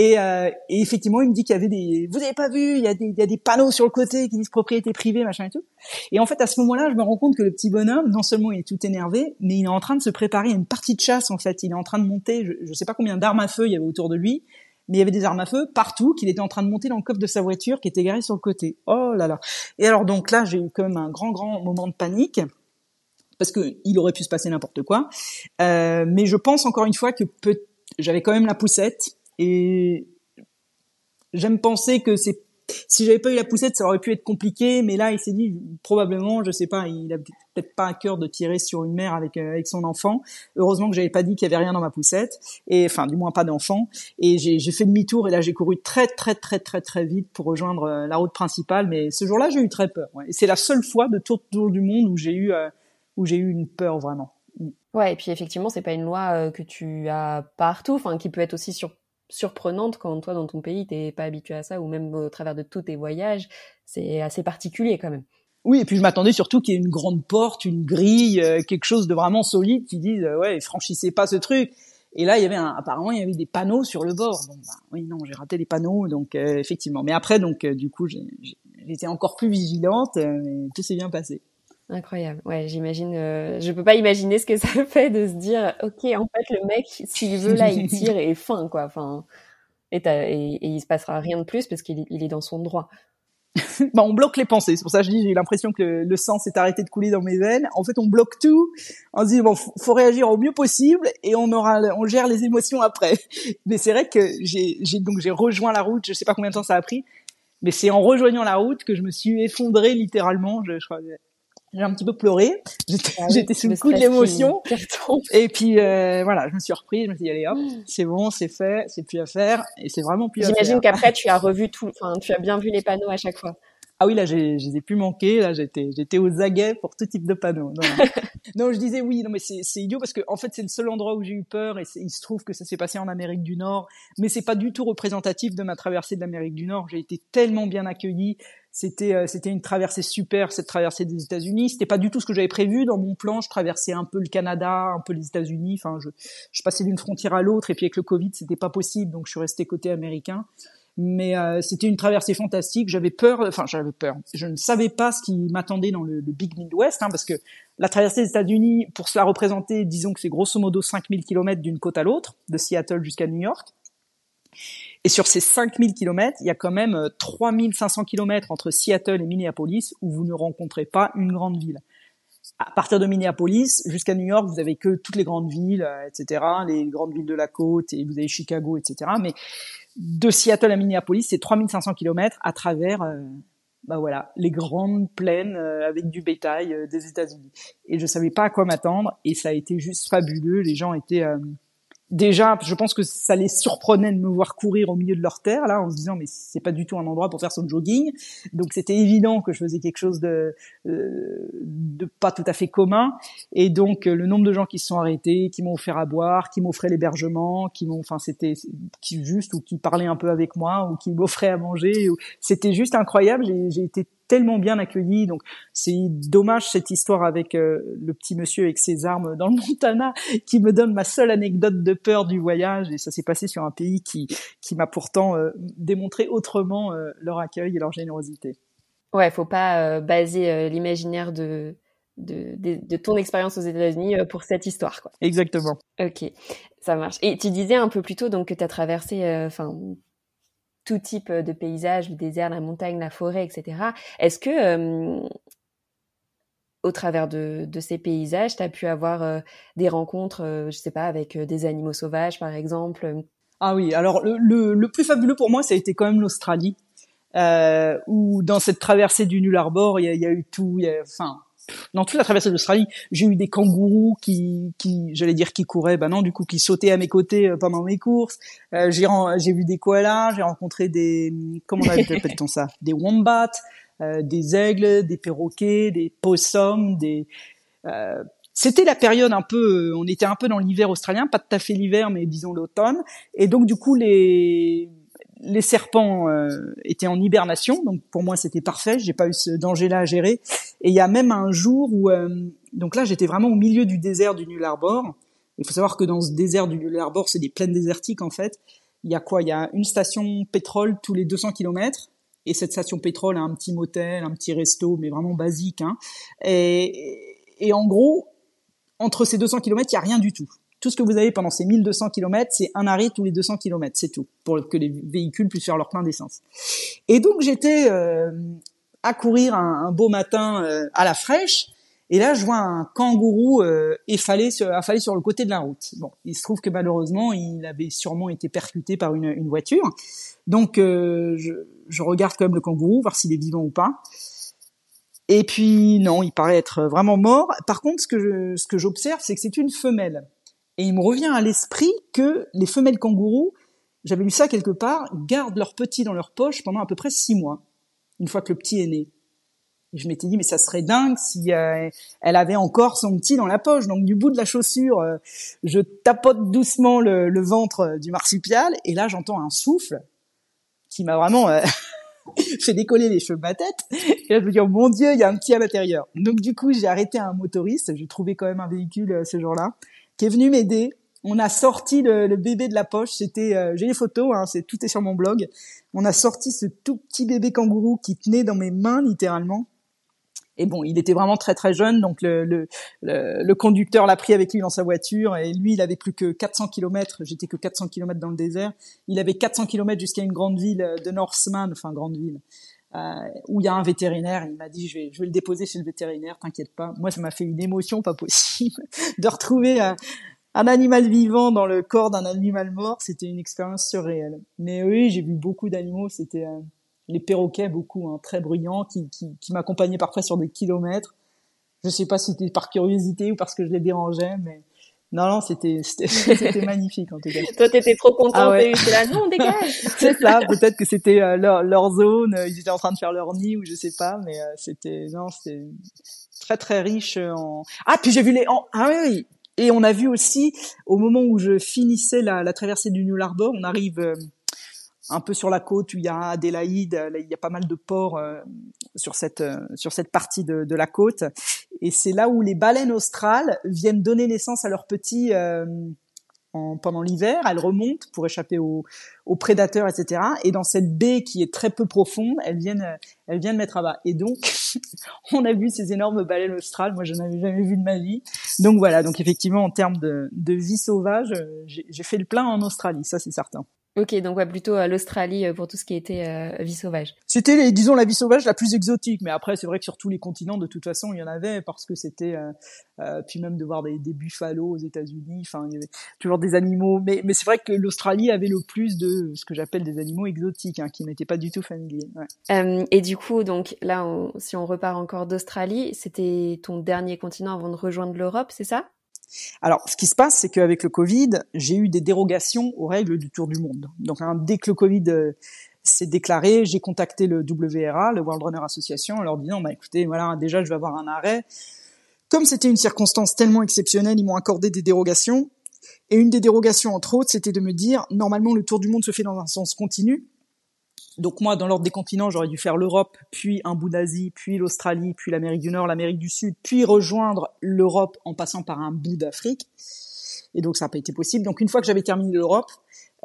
Et, euh, et, effectivement, il me dit qu'il y avait des, vous avez pas vu, il y, a des, il y a des panneaux sur le côté qui disent propriété privée, machin et tout. Et en fait, à ce moment-là, je me rends compte que le petit bonhomme, non seulement il est tout énervé, mais il est en train de se préparer à une partie de chasse. En fait, il est en train de monter, je, je sais pas combien d'armes à feu il y avait autour de lui, mais il y avait des armes à feu partout qu'il était en train de monter dans le coffre de sa voiture qui était garé sur le côté. Oh là là. Et alors donc là, j'ai eu quand même un grand grand moment de panique parce que il aurait pu se passer n'importe quoi. Euh, mais je pense encore une fois que j'avais quand même la poussette et j'aime penser que c'est si j'avais pas eu la poussette, ça aurait pu être compliqué, mais là, il s'est dit probablement, je sais pas, il a peut-être pas à cœur de tirer sur une mère avec euh, avec son enfant. Heureusement que j'avais pas dit qu'il y avait rien dans ma poussette, et enfin, du moins pas d'enfant. Et j'ai fait demi-tour et là, j'ai couru très très très très très vite pour rejoindre euh, la route principale. Mais ce jour-là, j'ai eu très peur. Et c'est la seule fois de tout tour du monde où j'ai eu euh, où j'ai eu une peur vraiment. Ouais, et puis effectivement, c'est pas une loi que tu as partout, enfin, qui peut être aussi sur surprenante quand toi dans ton pays t'es pas habitué à ça ou même au travers de tous tes voyages c'est assez particulier quand même. Oui et puis je m'attendais surtout qu'il y ait une grande porte une grille euh, quelque chose de vraiment solide qui dise euh, ouais franchissez pas ce truc et là il y avait un, apparemment il y avait des panneaux sur le bord. Bon, bah, oui non j'ai raté les panneaux donc euh, effectivement. Mais après donc du coup j'étais encore plus vigilante mais tout s'est bien passé Incroyable. Ouais, j'imagine. Euh, je peux pas imaginer ce que ça fait de se dire, ok, en fait, le mec, s'il veut là, il tire et fin quoi. Enfin, et, et, et, il se passera rien de plus parce qu'il il est dans son droit. bah, on bloque les pensées. C'est pour ça que je dis, j'ai eu l'impression que le, sang s'est arrêté de couler dans mes veines. En fait, on bloque tout. On se dit bon, faut réagir au mieux possible et on aura, on gère les émotions après. Mais c'est vrai que j'ai, j'ai donc j'ai rejoint la route. Je sais pas combien de temps ça a pris, mais c'est en rejoignant la route que je me suis effondré littéralement. Je, je crois, j'ai un petit peu pleuré. J'étais, ah sous le coup de l'émotion. Et puis euh, voilà, je me suis repris. Je me suis dit allez hop, mm. c'est bon, c'est fait, c'est plus à faire. Et c'est vraiment plus. J'imagine qu'après tu as revu tout. Enfin, tu as bien vu les panneaux à chaque fois. Ah oui, là, j'ai, je les ai plus manqués. Là, j'étais, j'étais aux aguets pour tout type de panneaux. Non, non. je disais oui, non, mais c'est, c'est idiot parce que en fait, c'est le seul endroit où j'ai eu peur et il se trouve que ça s'est passé en Amérique du Nord, mais c'est pas du tout représentatif de ma traversée de l'Amérique du Nord. J'ai été tellement bien accueilli. C'était, euh, c'était une traversée super, cette traversée des États-Unis. C'était pas du tout ce que j'avais prévu dans mon plan. Je traversais un peu le Canada, un peu les États-Unis. Enfin, je, je passais d'une frontière à l'autre et puis avec le Covid, c'était pas possible, donc je suis resté côté américain mais euh, c'était une traversée fantastique. J'avais peur, enfin j'avais peur. Je ne savais pas ce qui m'attendait dans le, Big Midwest, hein, parce que la traversée des États-Unis, pour se la représenter, disons que c'est grosso modo 5000 km d'une côte à l'autre, de Seattle jusqu'à New York. Et sur ces 5000 km, il y a quand même 3500 euh, km entre Seattle et Minneapolis où vous ne rencontrez pas une grande ville. À partir de Minneapolis jusqu'à New York, vous avez que toutes les grandes villes, euh, etc., les grandes villes de la côte, et vous avez Chicago, etc. Mais de Seattle à Minneapolis, c'est 3500 km à travers euh, bah voilà, les grandes plaines euh, avec du bétail des États-Unis. Et je savais pas à quoi m'attendre et ça a été juste fabuleux. Les gens étaient déjà, je pense que ça les surprenait de me voir courir au milieu de leur terre, là, en se disant, mais c'est pas du tout un endroit pour faire son jogging. Donc, c'était évident que je faisais quelque chose de, euh, de pas tout à fait commun. Et donc, le nombre de gens qui se sont arrêtés, qui m'ont offert à boire, qui m'offraient l'hébergement, qui m'ont, enfin, c'était qui juste, ou qui parlaient un peu avec moi, ou qui m'offraient à manger. C'était juste incroyable. J'ai été tellement bien accueilli. Donc c'est dommage cette histoire avec euh, le petit monsieur avec ses armes dans le Montana qui me donne ma seule anecdote de peur du voyage. Et ça s'est passé sur un pays qui qui m'a pourtant euh, démontré autrement euh, leur accueil et leur générosité. Ouais, faut pas baser l'imaginaire de de, de, ton expérience aux États-Unis pour cette histoire. Quoi. Exactement. Ok, ça marche. Et tu disais un peu plus tôt donc que tu as traversé, enfin tout type de paysage, le désert, la montagne, la forêt, etc. Est-ce que euh, au travers de, ces paysages, tu as pu avoir euh, des rencontres, euh, je sais pas, avec des animaux sauvages, par exemple Ah oui, alors le, le, plus fabuleux pour moi, ça a été quand même l'Australie, où dans cette traversée du Null Arbor, il y a, eu tout, enfin, dans toute la traversée de l'Australie, j'ai eu des kangourous qui, qui j'allais dire qui couraient, ben non, du coup qui sautaient à mes côtés euh, pendant mes courses. Euh, j'ai j'ai vu des koalas, j'ai rencontré des comment on appelle-t-on ça, des wombats, euh, des aigles, des perroquets, des possums, des euh, c'était la période un peu, on était un peu dans l'hiver australien, pas tout à fait l'hiver, mais disons l'automne. Et donc du coup les les serpents euh, étaient en hibernation, donc pour moi c'était parfait, j'ai pas eu ce danger-là à gérer. Et il y a même un jour où, euh, donc là j'étais vraiment au milieu du désert du Null Arbor. Il faut savoir que dans ce désert du Null Arbor, c'est des plaines désertiques en fait. Il y a quoi? Il y a une station pétrole tous les 200 km. Et cette station pétrole a un petit motel, un petit resto, mais vraiment basique. Hein. Et, et en gros, entre ces 200 km, il y a rien du tout tout ce que vous avez pendant ces 1200 km, c'est un arrêt tous les 200 km, c'est tout, pour que les véhicules puissent faire leur plein d'essence. Et donc j'étais euh, à courir un, beau matin euh, à la fraîche, et là je vois un kangourou euh, effalé sur, sur le côté de la route. Bon, il se trouve que malheureusement, il avait sûrement été percuté par une, une voiture. Donc je, je regarde quand même le kangourou, voir s'il est vivant ou pas. Et puis non, il paraît être vraiment mort. Par contre, ce que ce que j'observe, c'est que c'est une femelle. Et il me revient à l'esprit que les femelles kangourous, j'avais lu ça quelque part, gardent leur petit dans leur poche pendant à peu près six mois, une fois que le petit est né. Et je m'étais dit, mais ça serait dingue si euh, elle avait encore son petit dans la poche. Donc du bout de la chaussure, euh, je tapote doucement le, ventre euh, du marsupial, et là j'entends un souffle qui m'a vraiment fait décoller les cheveux de ma tête. Et là je me dis, oh mon Dieu, il y a un petit à l'intérieur. Donc du coup j'ai arrêté un motoriste, j'ai trouvé quand même un véhicule ce jour-là qui est venu m'aider. On a sorti le, bébé de la poche. C'était, euh, j'ai les photos, hein, c'est tout est sur mon blog. On a sorti ce tout petit bébé kangourou qui tenait dans mes mains littéralement. Et bon, il était vraiment très très jeune, donc le, le, le, conducteur l'a pris avec lui dans sa voiture, et lui, il avait plus que 400 km, j'étais que 400 km dans le désert, il avait 400 km jusqu'à une grande ville de Northman, enfin grande ville, euh, où il y a un vétérinaire, il m'a dit, je vais, je vais le déposer chez le vétérinaire, t'inquiète pas. Moi, ça m'a fait une émotion pas possible de retrouver un, un animal vivant dans le corps d'un animal mort, c'était une expérience surréelle. Mais oui, j'ai vu beaucoup d'animaux, c'était... Euh, les perroquets beaucoup, hein, très bruyants, qui, qui, qui m'accompagnaient parfois sur des kilomètres. Je sais pas si c'était par curiosité ou parce que je les dérangeais, mais non, non, c'était c'était magnifique en tout cas. Toi, t'étais trop content, ah ouais. là, non, dégage. c'est ça. Peut-être que c'était euh, leur, leur zone, ils étaient en train de faire leur nid ou je sais pas, mais euh, c'était non, c'était très très riche en. Ah, puis j'ai vu les. Ah oui, oui. Et on a vu aussi au moment où je finissais la, la traversée du New Harbor, on arrive. Euh, un peu sur la côte où il y a Adélaïde, il y a pas mal de ports euh, sur cette euh, sur cette partie de, de la côte, et c'est là où les baleines australes viennent donner naissance à leurs petits euh, en, pendant l'hiver. Elles remontent pour échapper aux, aux, prédateurs, etc. Et dans cette baie qui est très peu profonde, elles viennent elles viennent mettre à bas. Et donc on a vu ces énormes baleines australes. Moi, je n'avais jamais vu de ma vie. Donc voilà. Donc effectivement, en termes de, de vie sauvage, j'ai fait le plein en Australie, ça c'est certain. Ok, donc ouais, plutôt à l'Australie euh, pour tout ce qui était euh, vie sauvage. C'était, disons, la vie sauvage la plus exotique. Mais après, c'est vrai que sur tous les continents, de toute façon, il y en avait parce que c'était, euh, euh puis même de voir des, des buffalos aux États-Unis. Enfin, il y avait toujours des animaux. Mais, mais c'est vrai que l'Australie avait le plus de ce que j'appelle des animaux exotiques, hein, qui n'étaient pas du tout familiers. Ouais. et du coup, donc là, si on repart encore d'Australie, c'était ton dernier continent avant de rejoindre l'Europe, c'est ça? Alors, ce qui se passe, c'est qu'avec le Covid, j'ai eu des dérogations aux règles du Tour du Monde. Donc, hein, dès que le Covid euh, s'est déclaré, j'ai contacté le WRA, le World Runner Association, en leur disant, bah écoutez, voilà, déjà, je vais avoir un arrêt. Comme c'était une circonstance tellement exceptionnelle, ils m'ont accordé des dérogations. Et une des dérogations, entre autres, c'était de me dire, normalement, le Tour du Monde se fait dans un sens continu. Donc moi, dans l'ordre des continents, j'aurais dû faire l'Europe, puis un bout d'Asie, puis l'Australie, puis l'Amérique du Nord, l'Amérique du Sud, puis rejoindre l'Europe en passant par un bout d'Afrique. Et donc ça n'a pas été possible. Donc une fois que j'avais terminé l'Europe,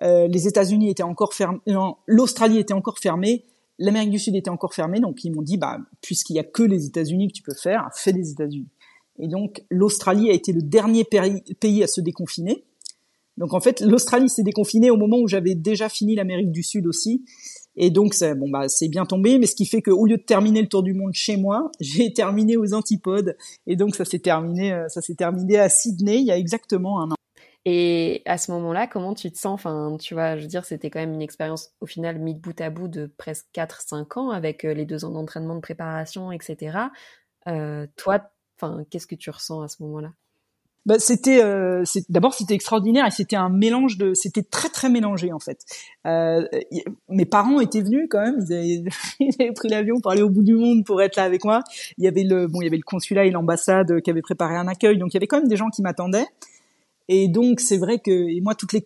euh, les États-Unis étaient encore fermés, l'Australie était encore fermée, l'Amérique du Sud était encore fermée. Donc ils m'ont dit, bah puisqu'il y a que les États-Unis que tu peux faire, fais les États-Unis. Et donc l'Australie a été le dernier pays à se déconfiner. Donc en fait, l'Australie s'est déconfinée au moment où j'avais déjà fini l'Amérique du Sud aussi. Et donc, c'est, bon, bah, c'est bien tombé, mais ce qui fait qu'au lieu de terminer le tour du monde chez moi, j'ai terminé aux antipodes. Et donc, ça s'est terminé, euh, ça s'est terminé à Sydney il y a exactement un an. Et à ce moment-là, comment tu te sens? Enfin, tu vois, je veux dire, c'était quand même une expérience au final mise bout à bout de presque 4-5 ans avec euh, les deux ans d'entraînement, de préparation, etc. Euh, toi, enfin, qu'est-ce que tu ressens à ce moment-là? Bah, c'était euh, d'abord c'était extraordinaire et c'était un mélange de c'était très très mélangé en fait. Euh, mes parents étaient venus quand même, ils avaient, pris l'avion pour aller au bout du monde pour être là avec moi. Il y avait le bon il y avait le consulat et l'ambassade qui avaient préparé un accueil, donc il y avait quand même des gens qui m'attendaient. Et donc c'est vrai que moi toutes les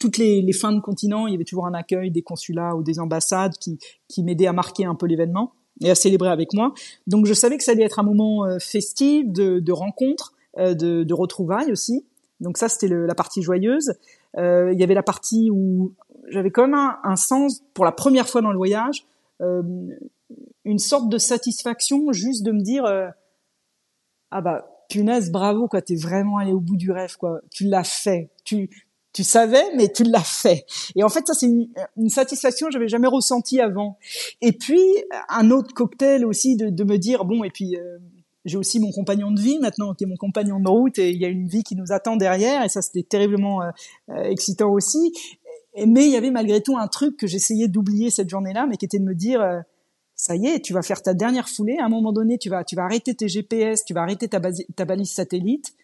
toutes les, fins de continent, il y avait toujours un accueil des consulats ou des ambassades qui qui m'aidaient à marquer un peu l'événement et à célébrer avec moi. Donc je savais que ça allait être un moment euh, festif de, de rencontre de, de, retrouvailles aussi. Donc ça, c'était la partie joyeuse. Euh, il y avait la partie où j'avais quand même un, un, sens, pour la première fois dans le voyage, euh, une sorte de satisfaction juste de me dire euh, ah bah punaise bravo quoi t'es vraiment allé au bout du rêve quoi tu l'as fait tu tu savais mais tu l'as fait et en fait ça c'est une, une, satisfaction que j'avais jamais ressentie avant et puis un autre cocktail aussi de, de me dire bon et puis euh, j'ai aussi mon compagnon de vie maintenant, qui est mon compagnon de route, et il y a une vie qui nous attend derrière, et ça c'était terriblement euh, euh, excitant aussi. Mais il y avait malgré tout un truc que j'essayais d'oublier cette journée-là, mais qui était de me dire, euh, ça y est, tu vas faire ta dernière foulée. À un moment donné, tu vas, tu vas arrêter tes GPS, tu vas arrêter ta, ta balise satellite,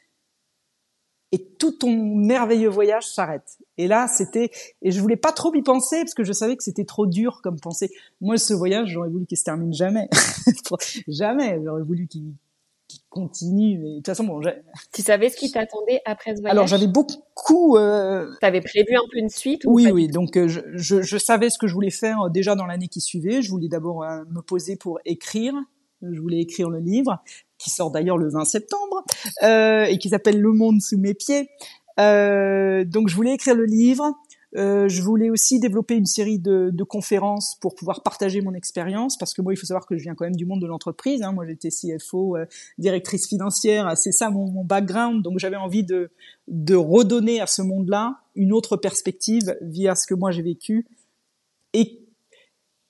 et tout ton merveilleux voyage s'arrête. Et là, c'était, et je voulais pas trop y penser parce que je savais que c'était trop dur comme pensée. Moi, ce voyage, j'aurais voulu qu'il se termine jamais, jamais. J'aurais voulu qu'il qui continue. Mais de toute façon, bon, tu savais ce qui t'attendait après ce voyage Alors j'avais beaucoup. Euh... T'avais prévu un peu une suite Oui, oui. Donc euh, je, je, je, savais ce que je voulais faire euh, déjà dans l'année qui suivait. Je voulais d'abord euh, me poser pour écrire. Je voulais écrire le livre qui sort d'ailleurs le 20 septembre et qui s'appelle Le Monde sous mes pieds. donc je voulais écrire le livre. Euh, je voulais aussi développer une série de, de, conférences pour pouvoir partager mon expérience, parce que moi, il faut savoir que je viens quand même du monde de l'entreprise. Hein. Moi, j'étais CFO, euh, directrice financière, c'est ça mon, mon, background. Donc, j'avais envie de, de redonner à ce monde-là une autre perspective via ce que moi j'ai vécu et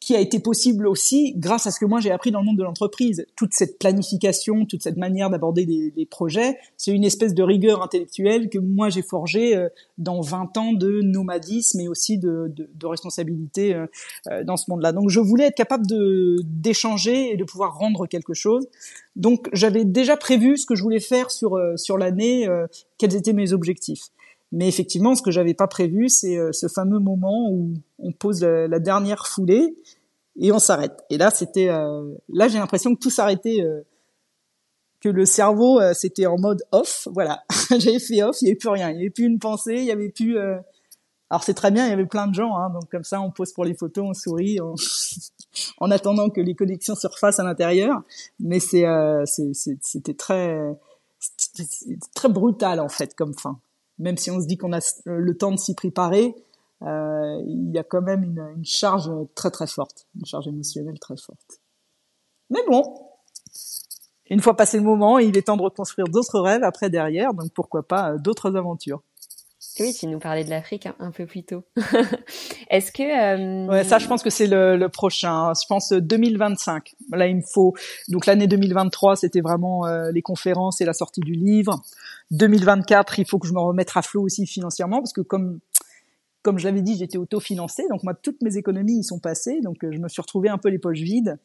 qui a été possible aussi grâce à ce que moi j'ai appris dans le monde de l'entreprise. Toute cette planification, toute cette manière d'aborder des, projets, c'est une espèce de rigueur intellectuelle que moi j'ai forgée euh, dans 20 ans de nomadisme et aussi de, de, responsabilité euh, euh, dans ce monde-là. Donc je voulais être capable de d'échanger et de pouvoir rendre quelque chose. Donc j'avais déjà prévu ce que je voulais faire sur sur l'année, quels étaient mes objectifs. Mais effectivement, ce que j'avais pas prévu, c'est euh, ce fameux moment où on pose la, dernière foulée et on s'arrête. Et là, c'était, euh, là, j'ai l'impression que tout s'arrêtait, euh, que le cerveau, c'était en mode off. Voilà, j'avais fait off, il y avait plus rien, il y avait plus une pensée, il y avait plus. Alors c'est très bien, il y avait plein de gens, hein, donc comme ça, on pose pour les photos, on sourit, en attendant que les connexions se refassent à l'intérieur. Mais c'est, c'était très, très brutal en fait comme fin même si on se dit qu'on a le temps de s'y préparer, euh, il y a quand même une, une, charge très très forte, une charge émotionnelle très forte. Mais bon, une fois passé le moment, il est temps de reconstruire d'autres rêves après derrière, donc pourquoi pas euh, d'autres aventures. Oui, tu nous parlais de l'Afrique un, peu plus tôt. Est-ce que euh... ouais, ça, je pense que c'est le, le, prochain. Je pense 2025. Là, il me faut. Donc l'année 2023, c'était vraiment euh, les conférences et la sortie du livre. 2024, il faut que je me remette à flot aussi financièrement parce que comme comme je l'avais dit, j'étais autofinancé, donc moi toutes mes économies y sont passées, donc euh, je me suis retrouvé un peu les poches vides.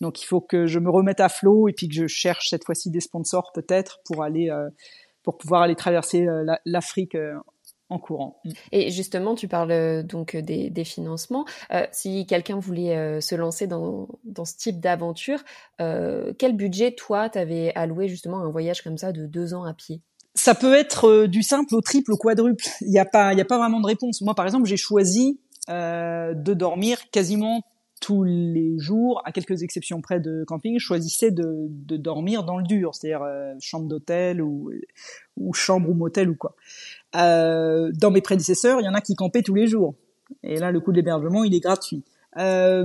Donc il faut que je me remette à flot et puis que je cherche cette fois-ci des sponsors peut-être pour aller euh, pour pouvoir aller traverser l'Afrique en courant. Mm. Et justement, tu parles euh, donc euh, des, des financements. Euh, si quelqu'un voulait euh, se lancer dans, dans ce type d'aventure, euh, quel budget, toi, t'avais alloué justement à un voyage comme ça de deux ans à pied? Ça peut être du simple au triple, au quadruple. Il n'y a pas, il y a pas vraiment de réponse. Moi, par exemple, j'ai choisi de dormir quasiment tous les jours, à quelques exceptions près de camping, je choisissais de, de dormir dans le dur, c'est-à-dire chambre d'hôtel ou, ou chambre ou motel ou quoi. Euh, dans mes prédécesseurs, il y en a qui campaient tous les jours. Et là, le coût de l'hébergement, il est gratuit. Euh,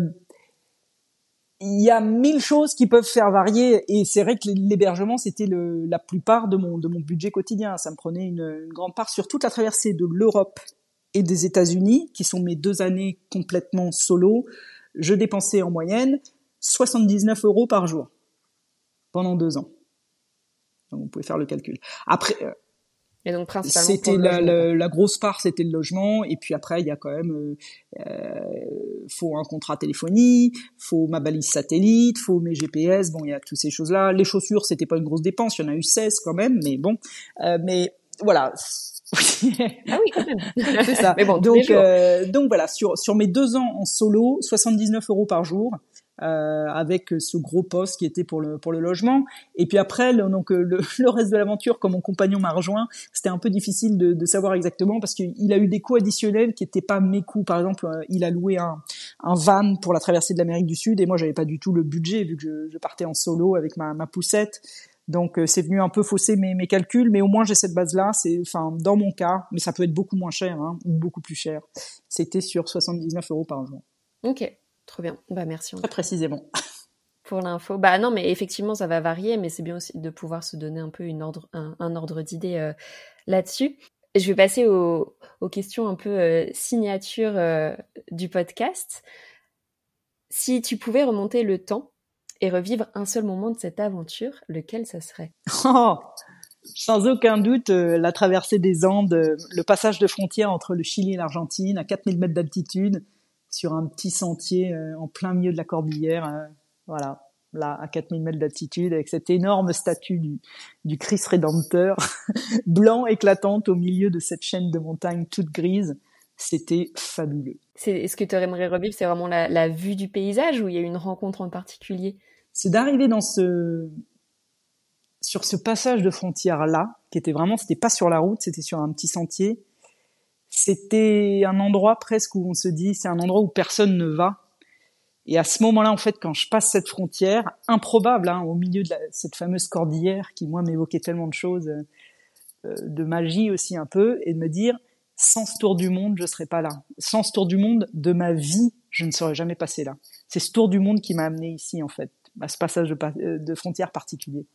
il y a mille choses qui peuvent faire varier et c'est vrai que l'hébergement c'était la plupart de mon de mon budget quotidien ça me prenait une, grande part sur toute la traversée de l'Europe et des États-Unis qui sont mes deux années complètement solo je dépensais en moyenne 79 euros par jour pendant deux ans. Donc vous pouvez faire le calcul. Après euh, et donc principalement c'était la, la, grosse part c'était le logement. Et puis après il y a quand même euh, euh, faut un contrat téléphonie faut ma balise satellite faut mes GPS bon il y a toutes ces choses là les chaussures c'était pas une grosse dépense. Il y en a eu 16 quand même mais bon. Euh, mais voilà ah oui, quand même. c'est ça. Mais bon, donc, euh, donc voilà, sur, sur mes deux ans en solo, 79 euros par jour euh, avec ce gros poste qui était pour le pour le logement. Et puis après, le, donc le, le reste de l'aventure, comme mon compagnon m'a rejoint, c'était un peu difficile de, de savoir exactement parce qu'il a eu des coûts additionnels qui étaient pas mes coûts. Par exemple, euh, il a loué un, un van pour la traversée de l'Amérique du Sud et moi j'avais pas du tout le budget vu que je, je partais en solo avec ma, ma poussette. Donc euh, c'est venu un peu fausser mes, mes calculs, mais au moins j'ai cette base-là. C'est, enfin, dans mon cas, mais ça peut être beaucoup moins cher hein, ou beaucoup plus cher. C'était sur 79 euros par jour. Ok. Trop bien. Bah merci. Très précisément. Pour l'info. Bah non, mais effectivement, ça va varier, mais c'est bien aussi de pouvoir se donner un peu une ordre, un, ordre d'idée euh, là-dessus. Je vais passer aux, questions un peu euh, signature euh, du podcast. Si tu pouvais remonter le temps et revivre un seul moment de cette aventure, lequel ça serait? Oh sans aucun doute, la traversée des Andes, le passage de frontière entre le Chili et l'Argentine à 4000 mètres d'altitude, sur un petit sentier euh, en plein milieu de la cordillère, euh, voilà, là à 4000 mètres d'altitude, avec cette énorme statue du, du Christ rédempteur, blanc éclatante au milieu de cette chaîne de montagnes toute grise. C'était fabuleux. C'est, ce que tu aimerais revivre, c'est vraiment la, la vue du paysage ou il y a une rencontre en particulier? C'est d'arriver dans ce sur ce passage de frontière là, qui était vraiment, c'était pas sur la route, c'était sur un petit sentier, c'était un endroit presque où on se dit c'est un endroit où personne ne va. Et à ce moment-là, en fait, quand je passe cette frontière, improbable, hein, au milieu de cette fameuse cordillère qui, moi, m'évoquait tellement de choses, euh, de magie aussi un peu, et de me dire, sans ce tour du monde, je serais pas là. Sans ce tour du monde de ma vie, je ne serais jamais passé là. C'est ce tour du monde qui m'a amené ici, en fait, à ce passage de, euh, de frontières particulier.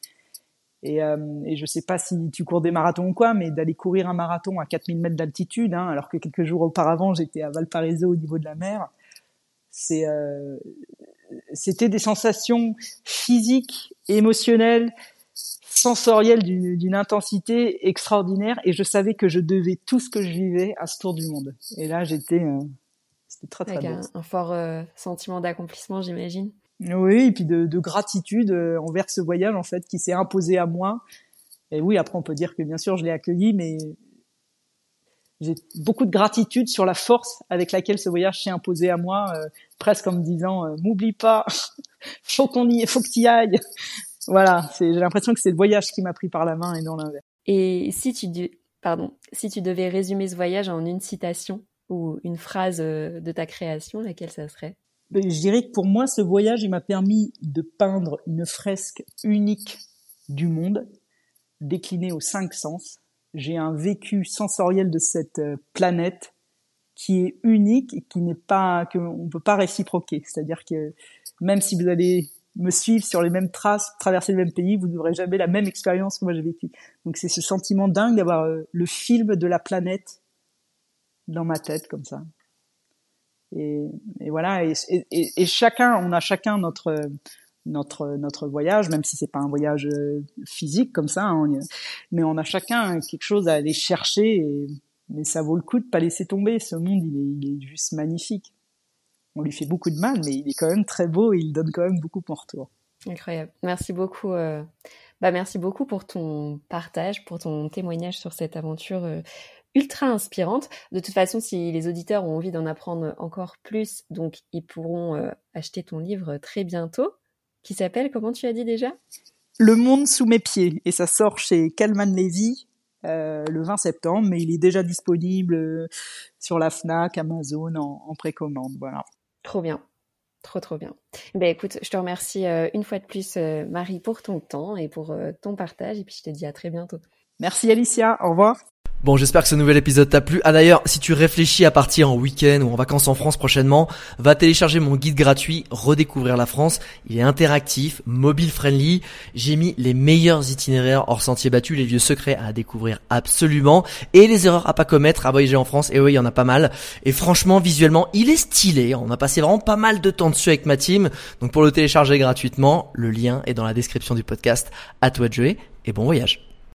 Et, euh, et je sais pas si tu cours des marathons ou quoi, mais d'aller courir un marathon à 4000 mètres d'altitude, hein, alors que quelques jours auparavant j'étais à Valparaiso au niveau de la mer, c'est euh, c'était des sensations physiques, émotionnelles, sensorielles d'une intensité extraordinaire et je savais que je devais tout ce que je vivais à ce tour du monde. Et là, j'étais euh, c'était très très Avec un, fort sentiment d'accomplissement, j'imagine. Oui, et puis de, de gratitude euh, envers ce voyage en fait qui s'est imposé à moi. Et oui, après on peut dire que bien sûr je l'ai accueilli, mais j'ai beaucoup de gratitude sur la force avec laquelle ce voyage s'est imposé à moi, euh, presque en me disant euh, m'oublie pas, faut qu'on y, faut que tu y ailles. voilà, j'ai l'impression que c'est le voyage qui m'a pris par la main et non l'inverse. Et si tu, pardon, si tu devais résumer ce voyage en une citation ou une phrase euh, de ta création, laquelle ça serait? Je dirais que pour moi, ce voyage, il m'a permis de peindre une fresque unique du monde, déclinée aux cinq sens j'ai un vécu sensoriel de cette euh, planète qui est unique et qui n'est pas qu'on peut pas réciproquer. C'est-à-dire que même si vous allez me suivre sur les mêmes traces, traverser le même pays, vous n'aurez jamais la même expérience que moi j'ai vécu. Donc c'est ce sentiment dingue d'avoir euh, le film de la planète dans ma tête comme ça. Et, voilà. Et, chacun, on a chacun notre notre notre voyage, même si c'est pas un voyage euh, physique comme ça, hein, mais on a chacun quelque chose à aller chercher. Mais ça vaut le coup de pas laisser tomber. Ce monde, il est, juste magnifique. On lui fait beaucoup de mal, mais il est quand même très beau et il donne quand même beaucoup pour retour. Incroyable. Merci beaucoup. Euh... Bah merci beaucoup pour ton partage, pour ton témoignage sur cette aventure euh, ultra inspirante. De toute façon, si les auditeurs ont envie d'en apprendre encore plus, donc ils pourront euh, acheter ton livre très bientôt qui s'appelle, comment tu as dit déjà? Le monde sous mes pieds. Et ça sort chez Calman Levy euh, le 20 septembre, mais il est déjà disponible euh, sur la FNAC, Amazon en, précommande. Voilà. Trop bien. Trop trop bien. Ben écoute, je te remercie euh, une fois de plus Marie pour ton temps et pour ton partage et puis je te dis à très bientôt. Merci Alicia, au revoir. Bon, j'espère que ce nouvel épisode t'a plu. Ah d'ailleurs, si tu réfléchis à partir en week-end ou en vacances en France prochainement, va télécharger mon guide gratuit Redécouvrir la France. Il est interactif, mobile friendly. J'ai mis les meilleurs itinéraires hors sentiers battus, les lieux secrets à découvrir absolument et les erreurs à pas commettre à voyager en France. Et oui, il y en a pas mal. Et franchement, visuellement, il est stylé. On a passé vraiment pas mal de temps dessus avec ma team. Donc pour le télécharger gratuitement, le lien est dans la description du podcast. À toi de jouer et bon voyage.